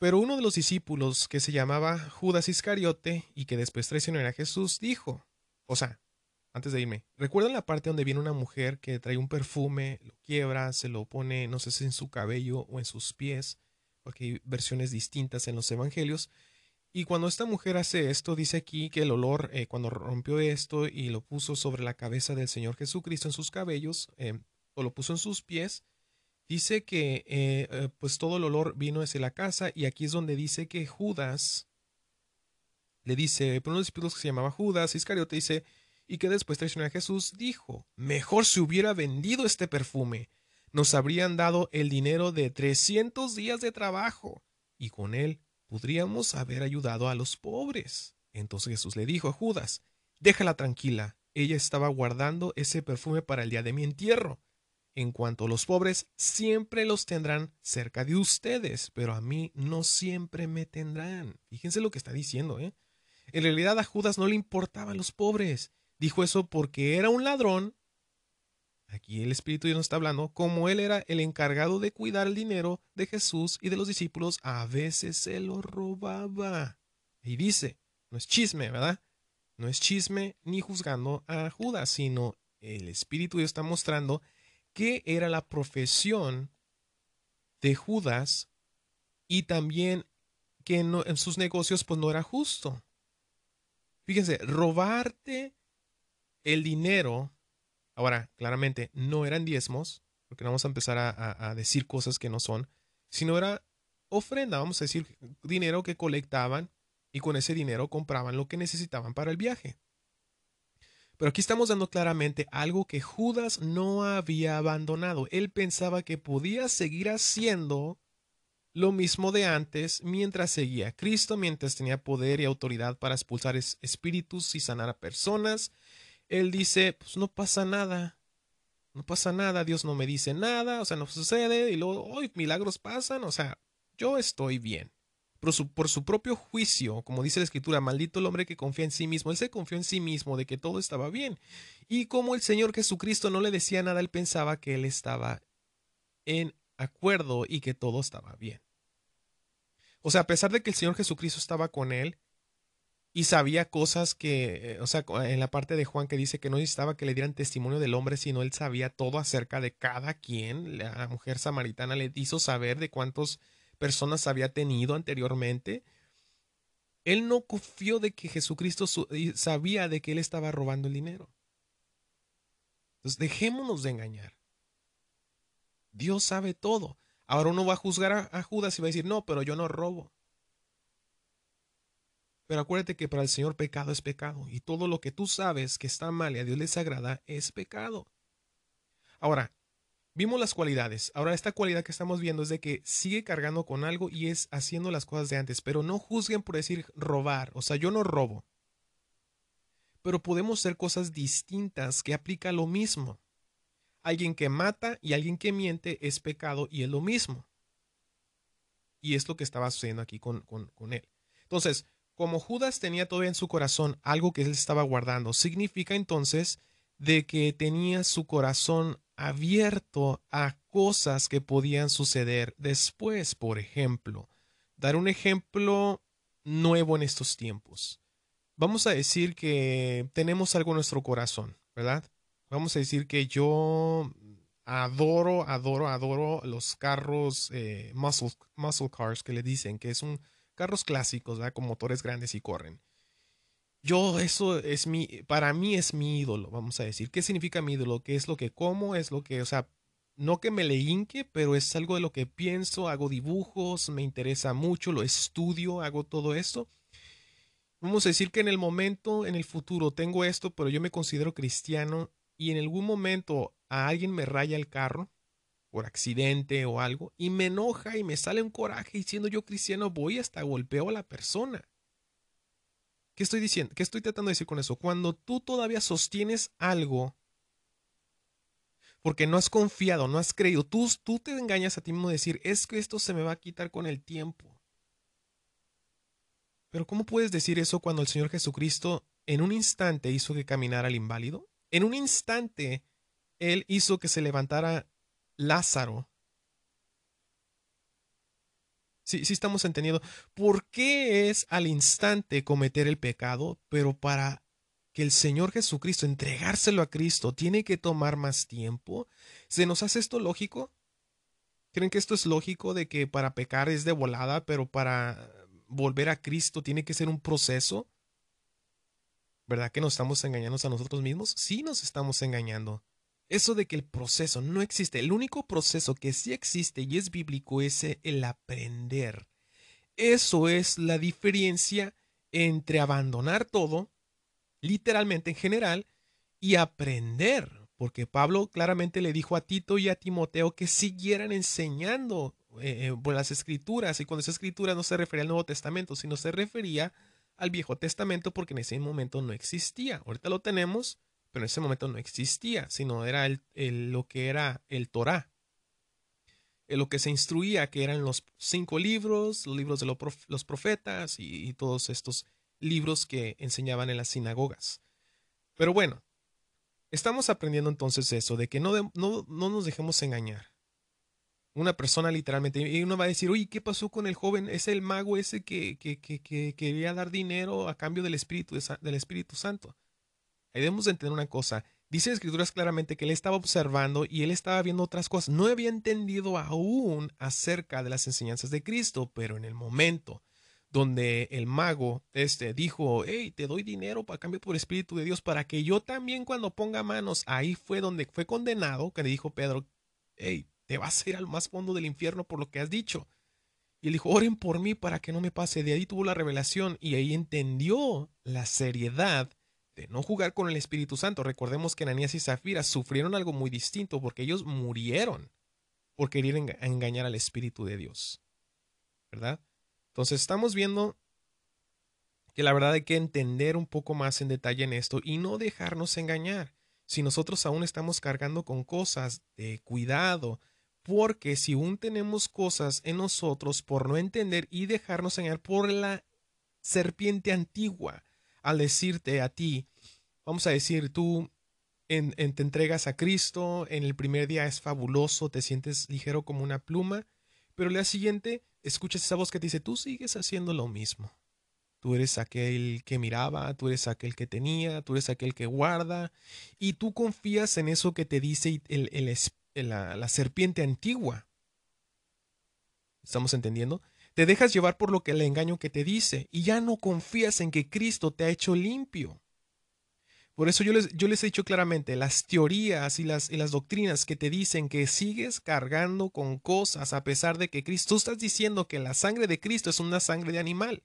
Pero uno de los discípulos que se llamaba Judas Iscariote y que después traicionó a Jesús dijo, o sea, antes de irme, ¿recuerdan la parte donde viene una mujer que trae un perfume, lo quiebra, se lo pone, no sé si en su cabello o en sus pies, porque hay versiones distintas en los evangelios? Y cuando esta mujer hace esto, dice aquí que el olor, eh, cuando rompió esto y lo puso sobre la cabeza del Señor Jesucristo en sus cabellos, eh, o lo puso en sus pies, dice que eh, pues todo el olor vino hacia la casa y aquí es donde dice que Judas le dice, por uno de los discípulos que se llamaba Judas, Iscariote dice, y que después traicionó a Jesús, dijo, mejor se hubiera vendido este perfume, nos habrían dado el dinero de 300 días de trabajo, y con él podríamos haber ayudado a los pobres. Entonces Jesús le dijo a Judas, déjala tranquila, ella estaba guardando ese perfume para el día de mi entierro. En cuanto a los pobres, siempre los tendrán cerca de ustedes, pero a mí no siempre me tendrán. Fíjense lo que está diciendo, ¿eh? En realidad a Judas no le importaban los pobres. Dijo eso porque era un ladrón. Aquí el Espíritu Dios nos está hablando. Como él era el encargado de cuidar el dinero de Jesús y de los discípulos, a veces se lo robaba. Y dice, no es chisme, ¿verdad? No es chisme ni juzgando a Judas, sino el Espíritu Dios está mostrando que era la profesión de Judas y también que en sus negocios pues no era justo. Fíjense, robarte el dinero, ahora claramente no eran diezmos, porque no vamos a empezar a, a decir cosas que no son, sino era ofrenda, vamos a decir, dinero que colectaban y con ese dinero compraban lo que necesitaban para el viaje. Pero aquí estamos dando claramente algo que Judas no había abandonado. Él pensaba que podía seguir haciendo lo mismo de antes mientras seguía a Cristo, mientras tenía poder y autoridad para expulsar espíritus y sanar a personas. Él dice, pues no pasa nada, no pasa nada, Dios no me dice nada, o sea, no sucede, y luego, hoy milagros pasan, o sea, yo estoy bien por su, propio juicio, como dice la escritura, maldito el hombre que confía en sí mismo. Él se confió en sí mismo de que todo estaba bien. Y como el Señor Jesucristo no le decía nada, él pensaba que él estaba en acuerdo y que todo estaba bien. O sea, a pesar de que el Señor Jesucristo estaba con él y sabía cosas que, o sea, en la parte de Juan que dice que no necesitaba que le dieran testimonio del hombre, sino él sabía todo acerca de cada quien. La mujer samaritana le hizo saber de cuántos personas había tenido anteriormente, él no confió de que Jesucristo sabía de que él estaba robando el dinero. Entonces, dejémonos de engañar. Dios sabe todo. Ahora uno va a juzgar a, Judas y va a decir, no, pero yo no robo. Pero acuérdate que para el Señor pecado es pecado. Y todo lo que tú sabes que está mal y a Dios les agrada es pecado. Ahora, Vimos las cualidades. Ahora esta cualidad que estamos viendo es de que sigue cargando con algo y es haciendo las cosas de antes. Pero no juzguen por decir robar. O sea, yo no robo. Pero podemos hacer cosas distintas que aplica lo mismo. Alguien que mata y alguien que miente es pecado y es lo mismo. Y es lo que estaba sucediendo aquí con, con él. Entonces, como Judas tenía todavía en su corazón algo que él estaba guardando, significa entonces de que tenía su corazón abierto a cosas que podían suceder después, por ejemplo. Dar un ejemplo nuevo en estos tiempos. Vamos a decir que tenemos algo en nuestro corazón, ¿verdad? Vamos a decir que yo adoro, adoro, adoro los carros eh, muscle, muscle, cars que le dicen, que son carros clásicos, ¿verdad? Con motores grandes y corren. Yo, eso es mi, para mí es mi ídolo, vamos a decir. ¿Qué significa mi ídolo? ¿Qué es lo que como? Es lo que, o sea, no que me le hinque, pero es algo de lo que pienso, hago dibujos, me interesa mucho, lo estudio, hago todo esto. Vamos a decir que en el momento, en el futuro, tengo esto, pero yo me considero cristiano y en algún momento a alguien me raya el carro por accidente o algo y me enoja y me sale un coraje y siendo yo cristiano voy hasta golpeo a la persona. ¿Qué estoy diciendo? ¿Qué estoy tratando de decir con eso? Cuando tú todavía sostienes algo porque no has confiado, no has creído, tú, tú te engañas a ti mismo de decir, es que esto se me va a quitar con el tiempo. Pero ¿cómo puedes decir eso cuando el Señor Jesucristo en un instante hizo que caminara al inválido? En un instante, Él hizo que se levantara Lázaro. Sí, sí estamos entendiendo. ¿Por qué es al instante cometer el pecado? Pero para que el Señor Jesucristo, entregárselo a Cristo, tiene que tomar más tiempo. ¿Se nos hace esto lógico? ¿Creen que esto es lógico de que para pecar es de volada, pero para volver a Cristo tiene que ser un proceso? ¿Verdad que nos estamos engañando a nosotros mismos? Sí nos estamos engañando. Eso de que el proceso no existe, el único proceso que sí existe y es bíblico es el aprender. Eso es la diferencia entre abandonar todo, literalmente en general, y aprender porque Pablo claramente le dijo a Tito y a Timoteo que siguieran enseñando eh, eh, por las escrituras, y cuando esa escritura no se refería al Nuevo Testamento, sino se refería al Viejo Testamento porque en ese momento no existía. Ahorita lo tenemos, pero en ese momento no existía, sino era el, lo que era el Torah. Eh, lo que se instruía, que eran los cinco libros, los libros de los profetas y todos estos libros que enseñaban en las sinagogas. Pero bueno, Estamos aprendiendo entonces eso, de que no, no, no nos dejemos engañar. Una persona literalmente, y uno va a decir, oye, ¿qué pasó con el joven? Es el mago ese que, que, que, que quería dar dinero a cambio del Espíritu, del Espíritu Santo. Ahí debemos de entender una cosa. Dice Escrituras claramente que él estaba observando y él estaba viendo otras cosas. No había entendido aún acerca de las enseñanzas de Cristo, pero en el momento donde el mago este dijo, hey, te doy dinero para cambio por Espíritu de Dios para que yo también cuando ponga manos, ahí fue donde fue condenado, que le dijo Pedro, hey, te vas a ir al más fondo del infierno por lo que has dicho. Y él dijo, oren por mí para que no me pase. De ahí tuvo la revelación y ahí entendió la seriedad no jugar con el Espíritu Santo. Recordemos que Ananías y Zafira sufrieron algo muy distinto porque ellos murieron por querer engañar al Espíritu de Dios. ¿Verdad? Entonces estamos viendo que la verdad hay que entender un poco más en detalle en esto y no dejarnos engañar. Si nosotros aún estamos cargando con cosas de cuidado, porque si aún tenemos cosas en nosotros por no entender y dejarnos engañar por la serpiente antigua, al decirte a ti, vamos a decir, tú en, te entregas a Cristo, en el primer día es fabuloso, te sientes ligero como una pluma, pero el día siguiente escuchas esa voz que te dice, tú sigues haciendo lo mismo. Tú eres aquel que miraba, tú eres aquel que tenía, tú eres aquel que guarda, y tú confías en eso que te dice el, la, la serpiente antigua. ¿Estamos entendiendo? Te dejas llevar por lo que el engaño que te dice, y ya no confías en que Cristo te ha hecho limpio. Por eso yo les, he dicho claramente, las teorías y las, y las doctrinas que te dicen que sigues cargando con cosas a pesar de que Cristo, tú estás diciendo que la sangre de Cristo es una sangre de animal.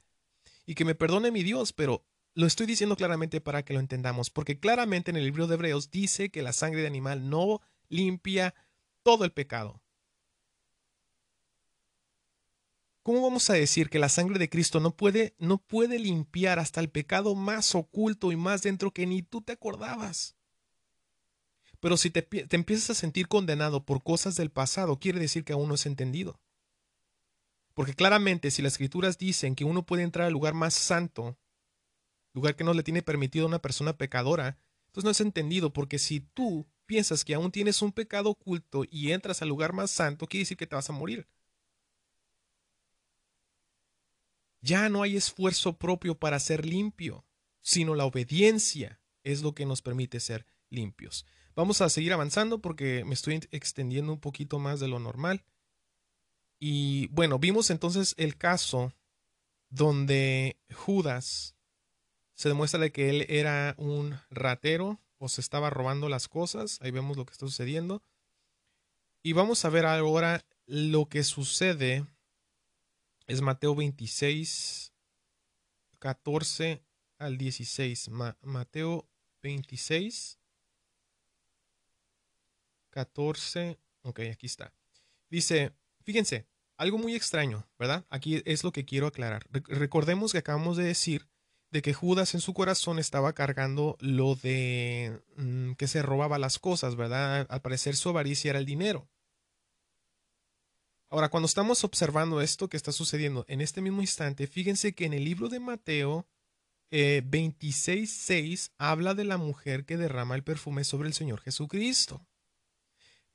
Y que me perdone mi Dios, pero lo estoy diciendo claramente para que lo entendamos, porque claramente en el libro de Hebreos dice que la sangre de animal no limpia todo el pecado. ¿Cómo vamos a decir que la sangre de Cristo no puede, no puede limpiar hasta el pecado más oculto y más dentro que ni tú te acordabas? Pero si te, te empiezas a sentir condenado por cosas del pasado, quiere decir que aún no es entendido. Porque claramente si las escrituras dicen que uno puede entrar al lugar más santo, lugar que no le tiene permitido a una persona pecadora, entonces no es entendido, porque si tú piensas que aún tienes un pecado oculto y entras al lugar más santo, quiere decir que te vas a morir. Ya no hay esfuerzo propio para ser limpio, sino la obediencia es lo que nos permite ser limpios. Vamos a seguir avanzando porque me estoy extendiendo un poquito más de lo normal. Y bueno, vimos entonces el caso donde Judas se demuestra que él era un ratero o se estaba robando las cosas. Ahí vemos lo que está sucediendo. Y vamos a ver ahora lo que sucede es Mateo 26, 14 al 16. Mateo 26, 14. Ok, aquí está. Dice, fíjense, algo muy extraño, ¿verdad? Aquí es lo que quiero aclarar. recordemos que acabamos de decir de que Judas en su corazón estaba cargando lo de mm, que se robaba las cosas, ¿verdad? Al parecer su avaricia era el dinero. Ahora, cuando estamos observando esto que está sucediendo en este mismo instante, fíjense que en el libro de Mateo eh, 26.6 habla de la mujer que derrama el perfume sobre el Señor Jesucristo.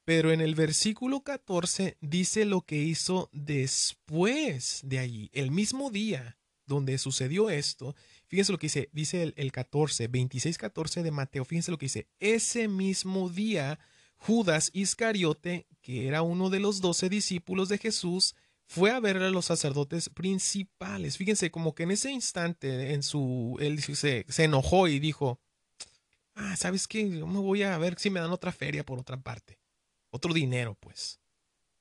Pero en el versículo 14 dice lo que hizo después de allí, el mismo día donde sucedió esto. Fíjense lo que dice, dice el, el 14, 26, 14 de Mateo. Fíjense lo que dice. Ese mismo día, Judas Iscariote, que era uno de los doce discípulos de Jesús, fue a ver a los sacerdotes principales. Fíjense, como que en ese instante, en su, él se, enojó y dijo, ah, ¿sabes qué? Yo me voy a ver si me dan otra feria por otra parte. Otro dinero, pues.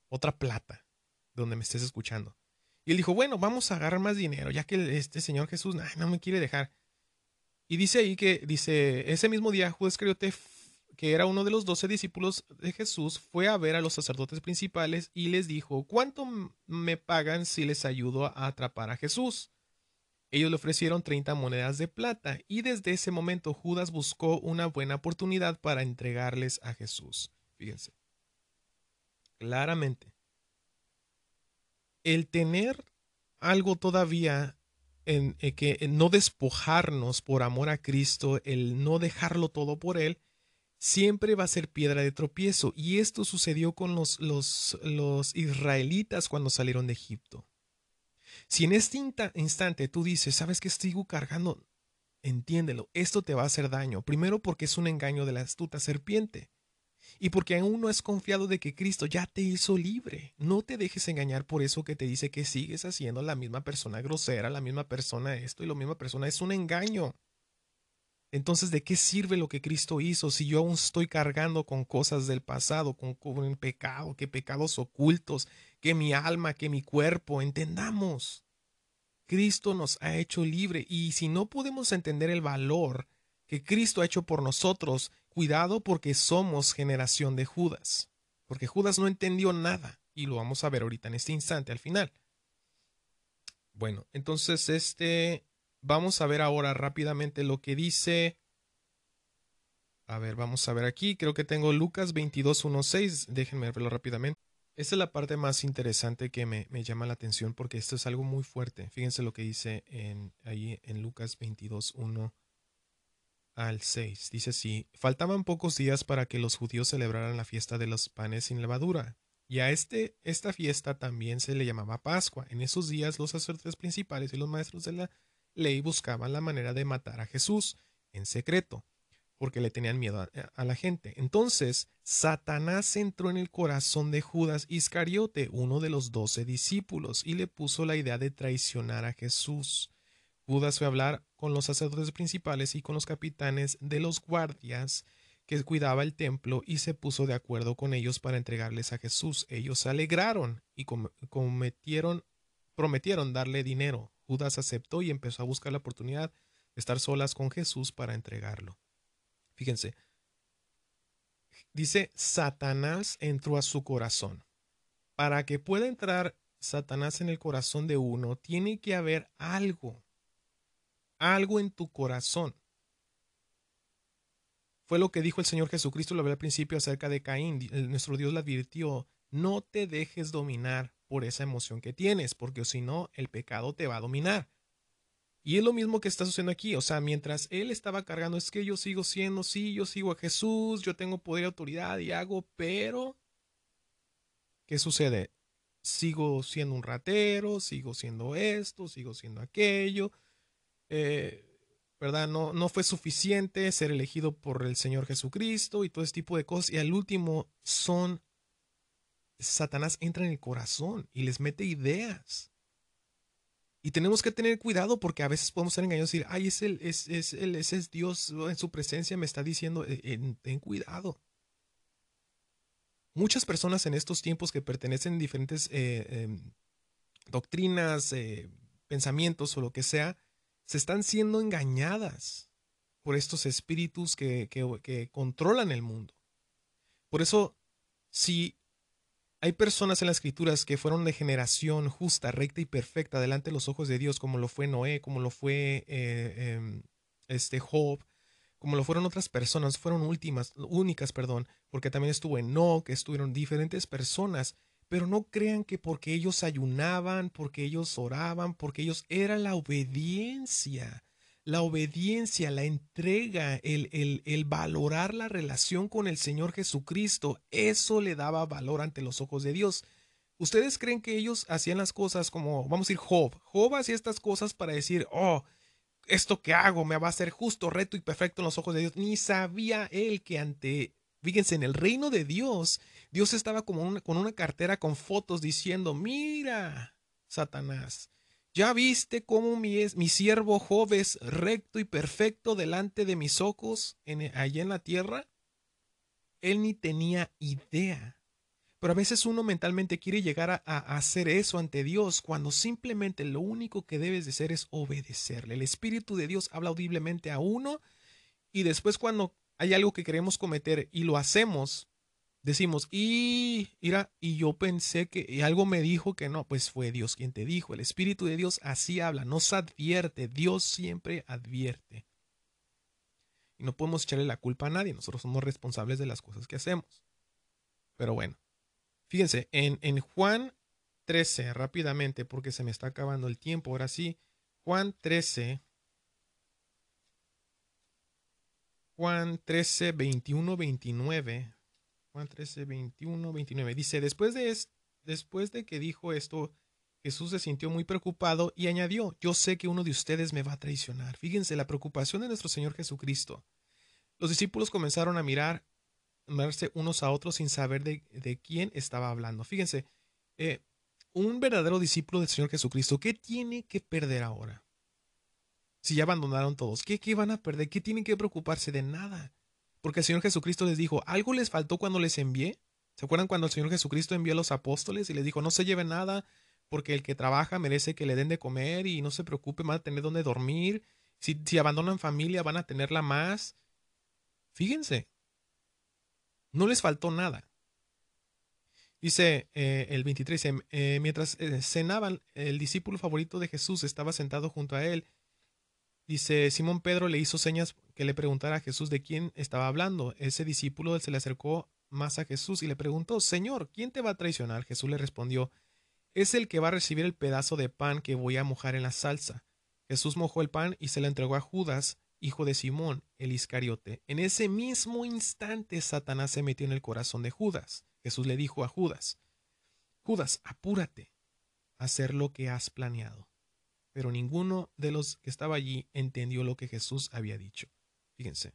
Otra plata, donde me estés escuchando. Y él dijo, bueno, vamos a agarrar más dinero, ya que este Señor Jesús no me quiere dejar. Y dice ahí que, dice, ese mismo día Judas Iscariote que era uno de los doce discípulos de Jesús, fue a ver a los sacerdotes principales y les dijo, ¿cuánto me pagan si les ayudo a atrapar a Jesús? Ellos le ofrecieron 30 monedas de plata y desde ese momento Judas buscó una buena oportunidad para entregarles a Jesús. Fíjense. Claramente. El tener algo todavía en, eh, que no despojarnos por amor a Cristo, el no dejarlo todo por Él, siempre va a ser piedra de tropiezo. Y esto sucedió con los, los, los israelitas cuando salieron de Egipto. Si en este instante tú dices, sabes que sigo cargando, entiéndelo, esto te va a hacer daño. Primero porque es un engaño de la astuta serpiente. Y porque aún no has confiado de que Cristo ya te hizo libre. No te dejes engañar por eso que te dice que sigues haciendo la misma persona grosera, la misma persona esto y la misma persona. Es un engaño. Entonces, ¿de qué sirve lo que Cristo hizo si yo aún estoy cargando con cosas del pasado, con, con pecado, que pecados ocultos, que mi alma, que mi cuerpo? Entendamos. Cristo nos ha hecho libre y si no podemos entender el valor que Cristo ha hecho por nosotros, cuidado porque somos generación de Judas. Porque Judas no entendió nada y lo vamos a ver ahorita en este instante al final. Bueno, entonces este Vamos a ver ahora rápidamente lo que dice. A ver, vamos a ver aquí. Creo que tengo Lucas 22.1.6. Déjenme verlo rápidamente. Esta es la parte más interesante que me, llama la atención porque esto es algo muy fuerte. Fíjense lo que dice en, ahí en Lucas 22.1 al 6. Dice así, faltaban pocos días para que los judíos celebraran la fiesta de los panes sin levadura. Y a este, esta fiesta también se le llamaba Pascua. En esos días los sacerdotes principales y los maestros de la ley buscaban la manera de matar a Jesús en secreto, porque le tenían miedo a, la gente. Entonces, Satanás entró en el corazón de Judas Iscariote, uno de los doce discípulos, y le puso la idea de traicionar a Jesús. Judas fue a hablar con los sacerdotes principales y con los capitanes de los guardias que cuidaba el templo y se puso de acuerdo con ellos para entregarles a Jesús. Ellos se alegraron y cometieron, prometieron darle dinero. Judas aceptó y empezó a buscar la oportunidad de estar solas con Jesús para entregarlo. Fíjense, dice, Satanás entró a su corazón. Para que pueda entrar Satanás en el corazón de uno, tiene que haber algo, algo en tu corazón. Fue lo que dijo el Señor Jesucristo, lo al principio acerca de Caín. Nuestro Dios le advirtió, no te dejes dominar por esa emoción que tienes, porque si no, el pecado te va a dominar. Y es lo mismo que está sucediendo aquí, o sea, mientras él estaba cargando, es que yo sigo siendo, sí, yo sigo a Jesús, yo tengo poder y autoridad y hago, pero, ¿qué sucede? Sigo siendo un ratero, sigo siendo esto, sigo siendo aquello, eh, ¿verdad? No, no fue suficiente ser elegido por el Señor Jesucristo y todo ese tipo de cosas, y al último son Satanás entra en el corazón y les mete ideas. Y tenemos que tener cuidado porque a veces podemos ser engañados y decir, ay, es, el, es, es, ese es Dios en su presencia, me está diciendo, eh, ten cuidado. Muchas personas en estos tiempos que pertenecen a diferentes eh, em, doctrinas, eh, pensamientos o lo que sea, se están siendo engañadas por estos espíritus que, que, que controlan el mundo. Por eso, si hay personas en las escrituras que fueron de generación justa, recta y perfecta delante de los ojos de Dios, como lo fue Noé, como lo fue eh, em, este Job, como lo fueron otras personas, fueron últimas, únicas, perdón, porque también estuvo Enoch, estuvieron diferentes personas, pero no crean que porque ellos ayunaban, porque ellos oraban, porque ellos era la obediencia, la obediencia, la entrega, el, el, el, valorar la relación con el Señor Jesucristo, eso le daba valor ante los ojos de Dios. ¿Ustedes creen que ellos hacían las cosas como, vamos a decir, Job? Job hacía estas cosas para decir, oh, esto que hago me va a ser justo, reto y perfecto en los ojos de Dios. Ni sabía él que ante, fíjense, en el reino de Dios, Dios estaba como con una cartera con fotos diciendo, mira, Satanás, ¿Ya viste cómo mi, mi siervo Job es recto y perfecto delante de mis ojos en, allá en la tierra? Él ni tenía idea. Pero a veces uno mentalmente quiere llegar a, a, hacer eso ante Dios cuando simplemente lo único que debes de hacer es obedecerle. El Espíritu de Dios habla audiblemente a uno y después cuando hay algo que queremos cometer y lo hacemos, decimos, y, mira, y yo pensé que y algo me dijo que no, pues fue Dios quien te dijo. El Espíritu de Dios así habla, nos advierte, Dios siempre advierte. Y no podemos echarle la culpa a nadie, nosotros somos responsables de las cosas que hacemos. Pero bueno, fíjense, en, en Juan 13, rápidamente, porque se me está acabando el tiempo, ahora sí, Juan 13, Juan 13, 21, 29 Juan 13, 21, 29. Dice, después de, después de que dijo esto, Jesús se sintió muy preocupado y añadió, yo sé que uno de ustedes me va a traicionar. Fíjense la preocupación de nuestro Señor Jesucristo. Los discípulos comenzaron a mirar, mirarse unos a otros sin saber de, de quién estaba hablando. Fíjense, eh, un verdadero discípulo del Señor Jesucristo, ¿qué tiene que perder ahora? Si ya abandonaron todos, ¿qué, qué van a perder? ¿Qué tienen que preocuparse de nada? Porque el Señor Jesucristo les dijo, algo les faltó cuando les envié. ¿Se acuerdan cuando el Señor Jesucristo envió a los apóstoles y les dijo, no se lleven nada porque el que trabaja merece que le den de comer y no se preocupe, van a tener donde dormir. Si, abandonan familia, van a tenerla más. Fíjense, no les faltó nada. Dice eh, el 23, eh, mientras eh, cenaban, el discípulo favorito de Jesús estaba sentado junto a él Dice, Simón Pedro le hizo señas que le preguntara a Jesús de quién estaba hablando. Ese discípulo se le acercó más a Jesús y le preguntó, Señor, ¿quién te va a traicionar? Jesús le respondió, es el que va a recibir el pedazo de pan que voy a mojar en la salsa. Jesús mojó el pan y se lo entregó a Judas, hijo de Simón, el Iscariote. En ese mismo instante Satanás se metió en el corazón de Judas. Jesús le dijo a Judas, Judas, apúrate a hacer lo que has planeado pero ninguno de los que estaba allí entendió lo que Jesús había dicho. Fíjense.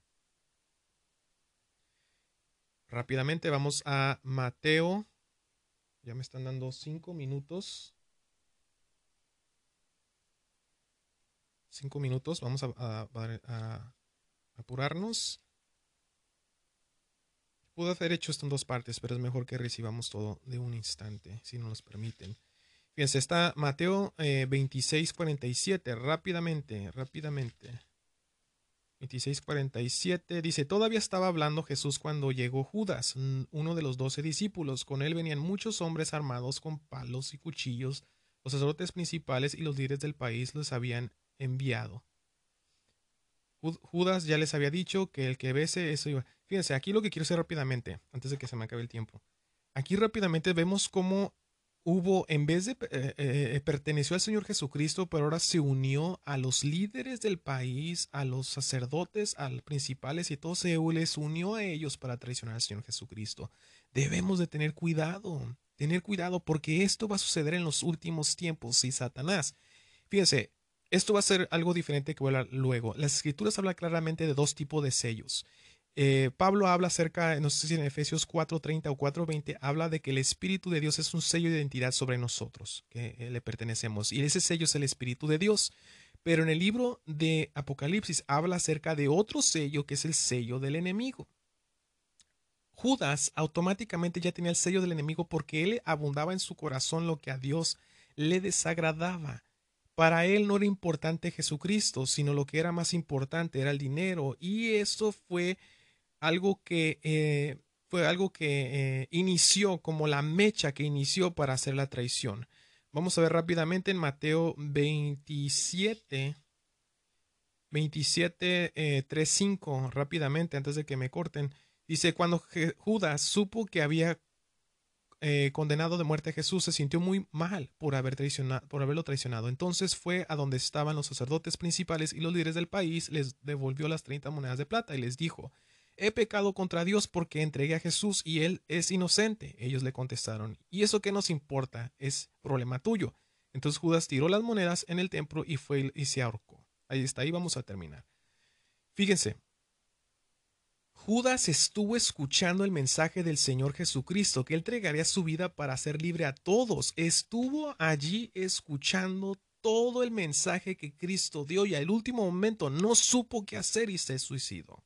Rápidamente vamos a Mateo. Ya me están dando cinco minutos. Cinco minutos. Vamos a, apurarnos. Puedo hacer hecho esto en dos partes, pero es mejor que recibamos todo de un instante, si no nos permiten. Fíjense, está Mateo eh, 26, 47, rápidamente, rápidamente. 26, 47, dice, todavía estaba hablando Jesús cuando llegó Judas, uno de los doce discípulos. Con él venían muchos hombres armados con palos y cuchillos. Los sacerdotes principales y los líderes del país los habían enviado. Judas ya les había dicho que el que bese eso iba. Fíjense, aquí lo que quiero hacer rápidamente, antes de que se me acabe el tiempo. Aquí rápidamente vemos cómo hubo, en vez de eh, eh, perteneció al Señor Jesucristo, pero ahora se unió a los líderes del país, a los sacerdotes, a los principales y todo se les unió a ellos para traicionar al Señor Jesucristo. Debemos de tener cuidado, tener cuidado porque esto va a suceder en los últimos tiempos y Satanás. Fíjense, esto va a ser algo diferente que voy luego. Las escrituras hablan claramente de dos tipos de sellos. Eh, Pablo habla acerca, no sé si en Efesios 4.30 o 4.20, habla de que el Espíritu de Dios es un sello de identidad sobre nosotros, que eh, le pertenecemos. Y ese sello es el Espíritu de Dios. Pero en el libro de Apocalipsis habla acerca de otro sello que es el sello del enemigo. Judas automáticamente ya tenía el sello del enemigo porque él abundaba en su corazón lo que a Dios le desagradaba. Para él no era importante Jesucristo, sino lo que era más importante era el dinero. Y eso fue algo que eh, fue algo que eh, inició como la mecha que inició para hacer la traición. Vamos a ver rápidamente en Mateo 27, 27, eh, 3, 5, rápidamente, antes de que me corten. Dice, cuando Judas supo que había eh, condenado de muerte a Jesús se sintió muy mal por, haber traicionado, por haberlo traicionado. Entonces fue a donde estaban los sacerdotes principales y los líderes del país, les devolvió las 30 monedas de plata y les dijo, he pecado contra Dios porque entregué a Jesús y él es inocente. Ellos le contestaron, ¿y eso qué nos importa? Es problema tuyo. Entonces Judas tiró las monedas en el templo y fue y se ahorcó. Ahí está, ahí vamos a terminar. Fíjense, Judas estuvo escuchando el mensaje del Señor Jesucristo, que él entregaría su vida para hacer libre a todos. Estuvo allí escuchando todo el mensaje que Cristo dio y al último momento no supo qué hacer y se suicidó.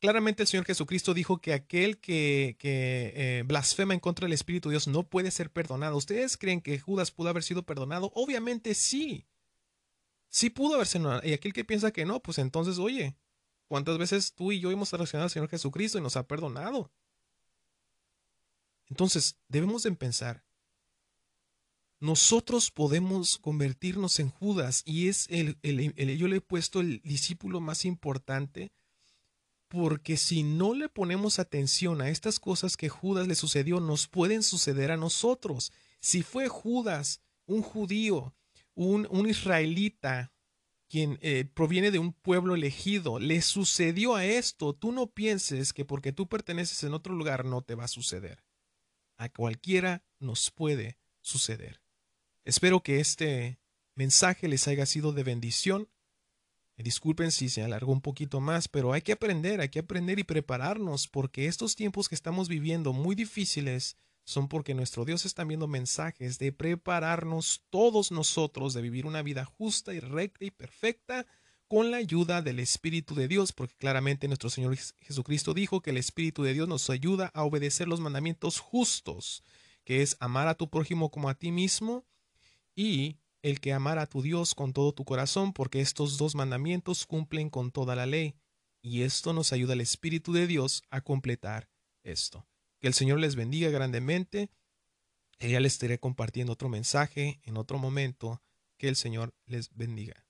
Claramente el Señor Jesucristo dijo que aquel que, eh, blasfema en contra del Espíritu de Dios no puede ser perdonado. ¿Ustedes creen que Judas pudo haber sido perdonado? Obviamente sí. Sí pudo haberse Y aquel que piensa que no, pues entonces, oye, ¿cuántas veces tú y yo hemos traicionado al Señor Jesucristo y nos ha perdonado? Entonces, debemos de pensar, nosotros podemos convertirnos en Judas y es el, el, yo le he puesto el discípulo más importante porque si no le ponemos atención a estas cosas que Judas le sucedió, nos pueden suceder a nosotros. Si fue Judas, un judío, un, israelita quien eh, proviene de un pueblo elegido, le sucedió a esto, tú no pienses que porque tú perteneces en otro lugar no te va a suceder. A cualquiera nos puede suceder. Espero que este mensaje les haya sido de bendición. Disculpen si se alargó un poquito más, pero hay que aprender, hay que aprender y prepararnos porque estos tiempos que estamos viviendo muy difíciles son porque nuestro Dios está viendo mensajes de prepararnos todos nosotros de vivir una vida justa y recta y perfecta con la ayuda del Espíritu de Dios, porque claramente nuestro Señor Jesucristo dijo que el Espíritu de Dios nos ayuda a obedecer los mandamientos justos, que es amar a tu prójimo como a ti mismo y el que amar a tu Dios con todo tu corazón, porque estos dos mandamientos cumplen con toda la ley, y esto nos ayuda al Espíritu de Dios a completar esto. Que el Señor les bendiga grandemente. Ya les estaré compartiendo otro mensaje en otro momento. Que el Señor les bendiga.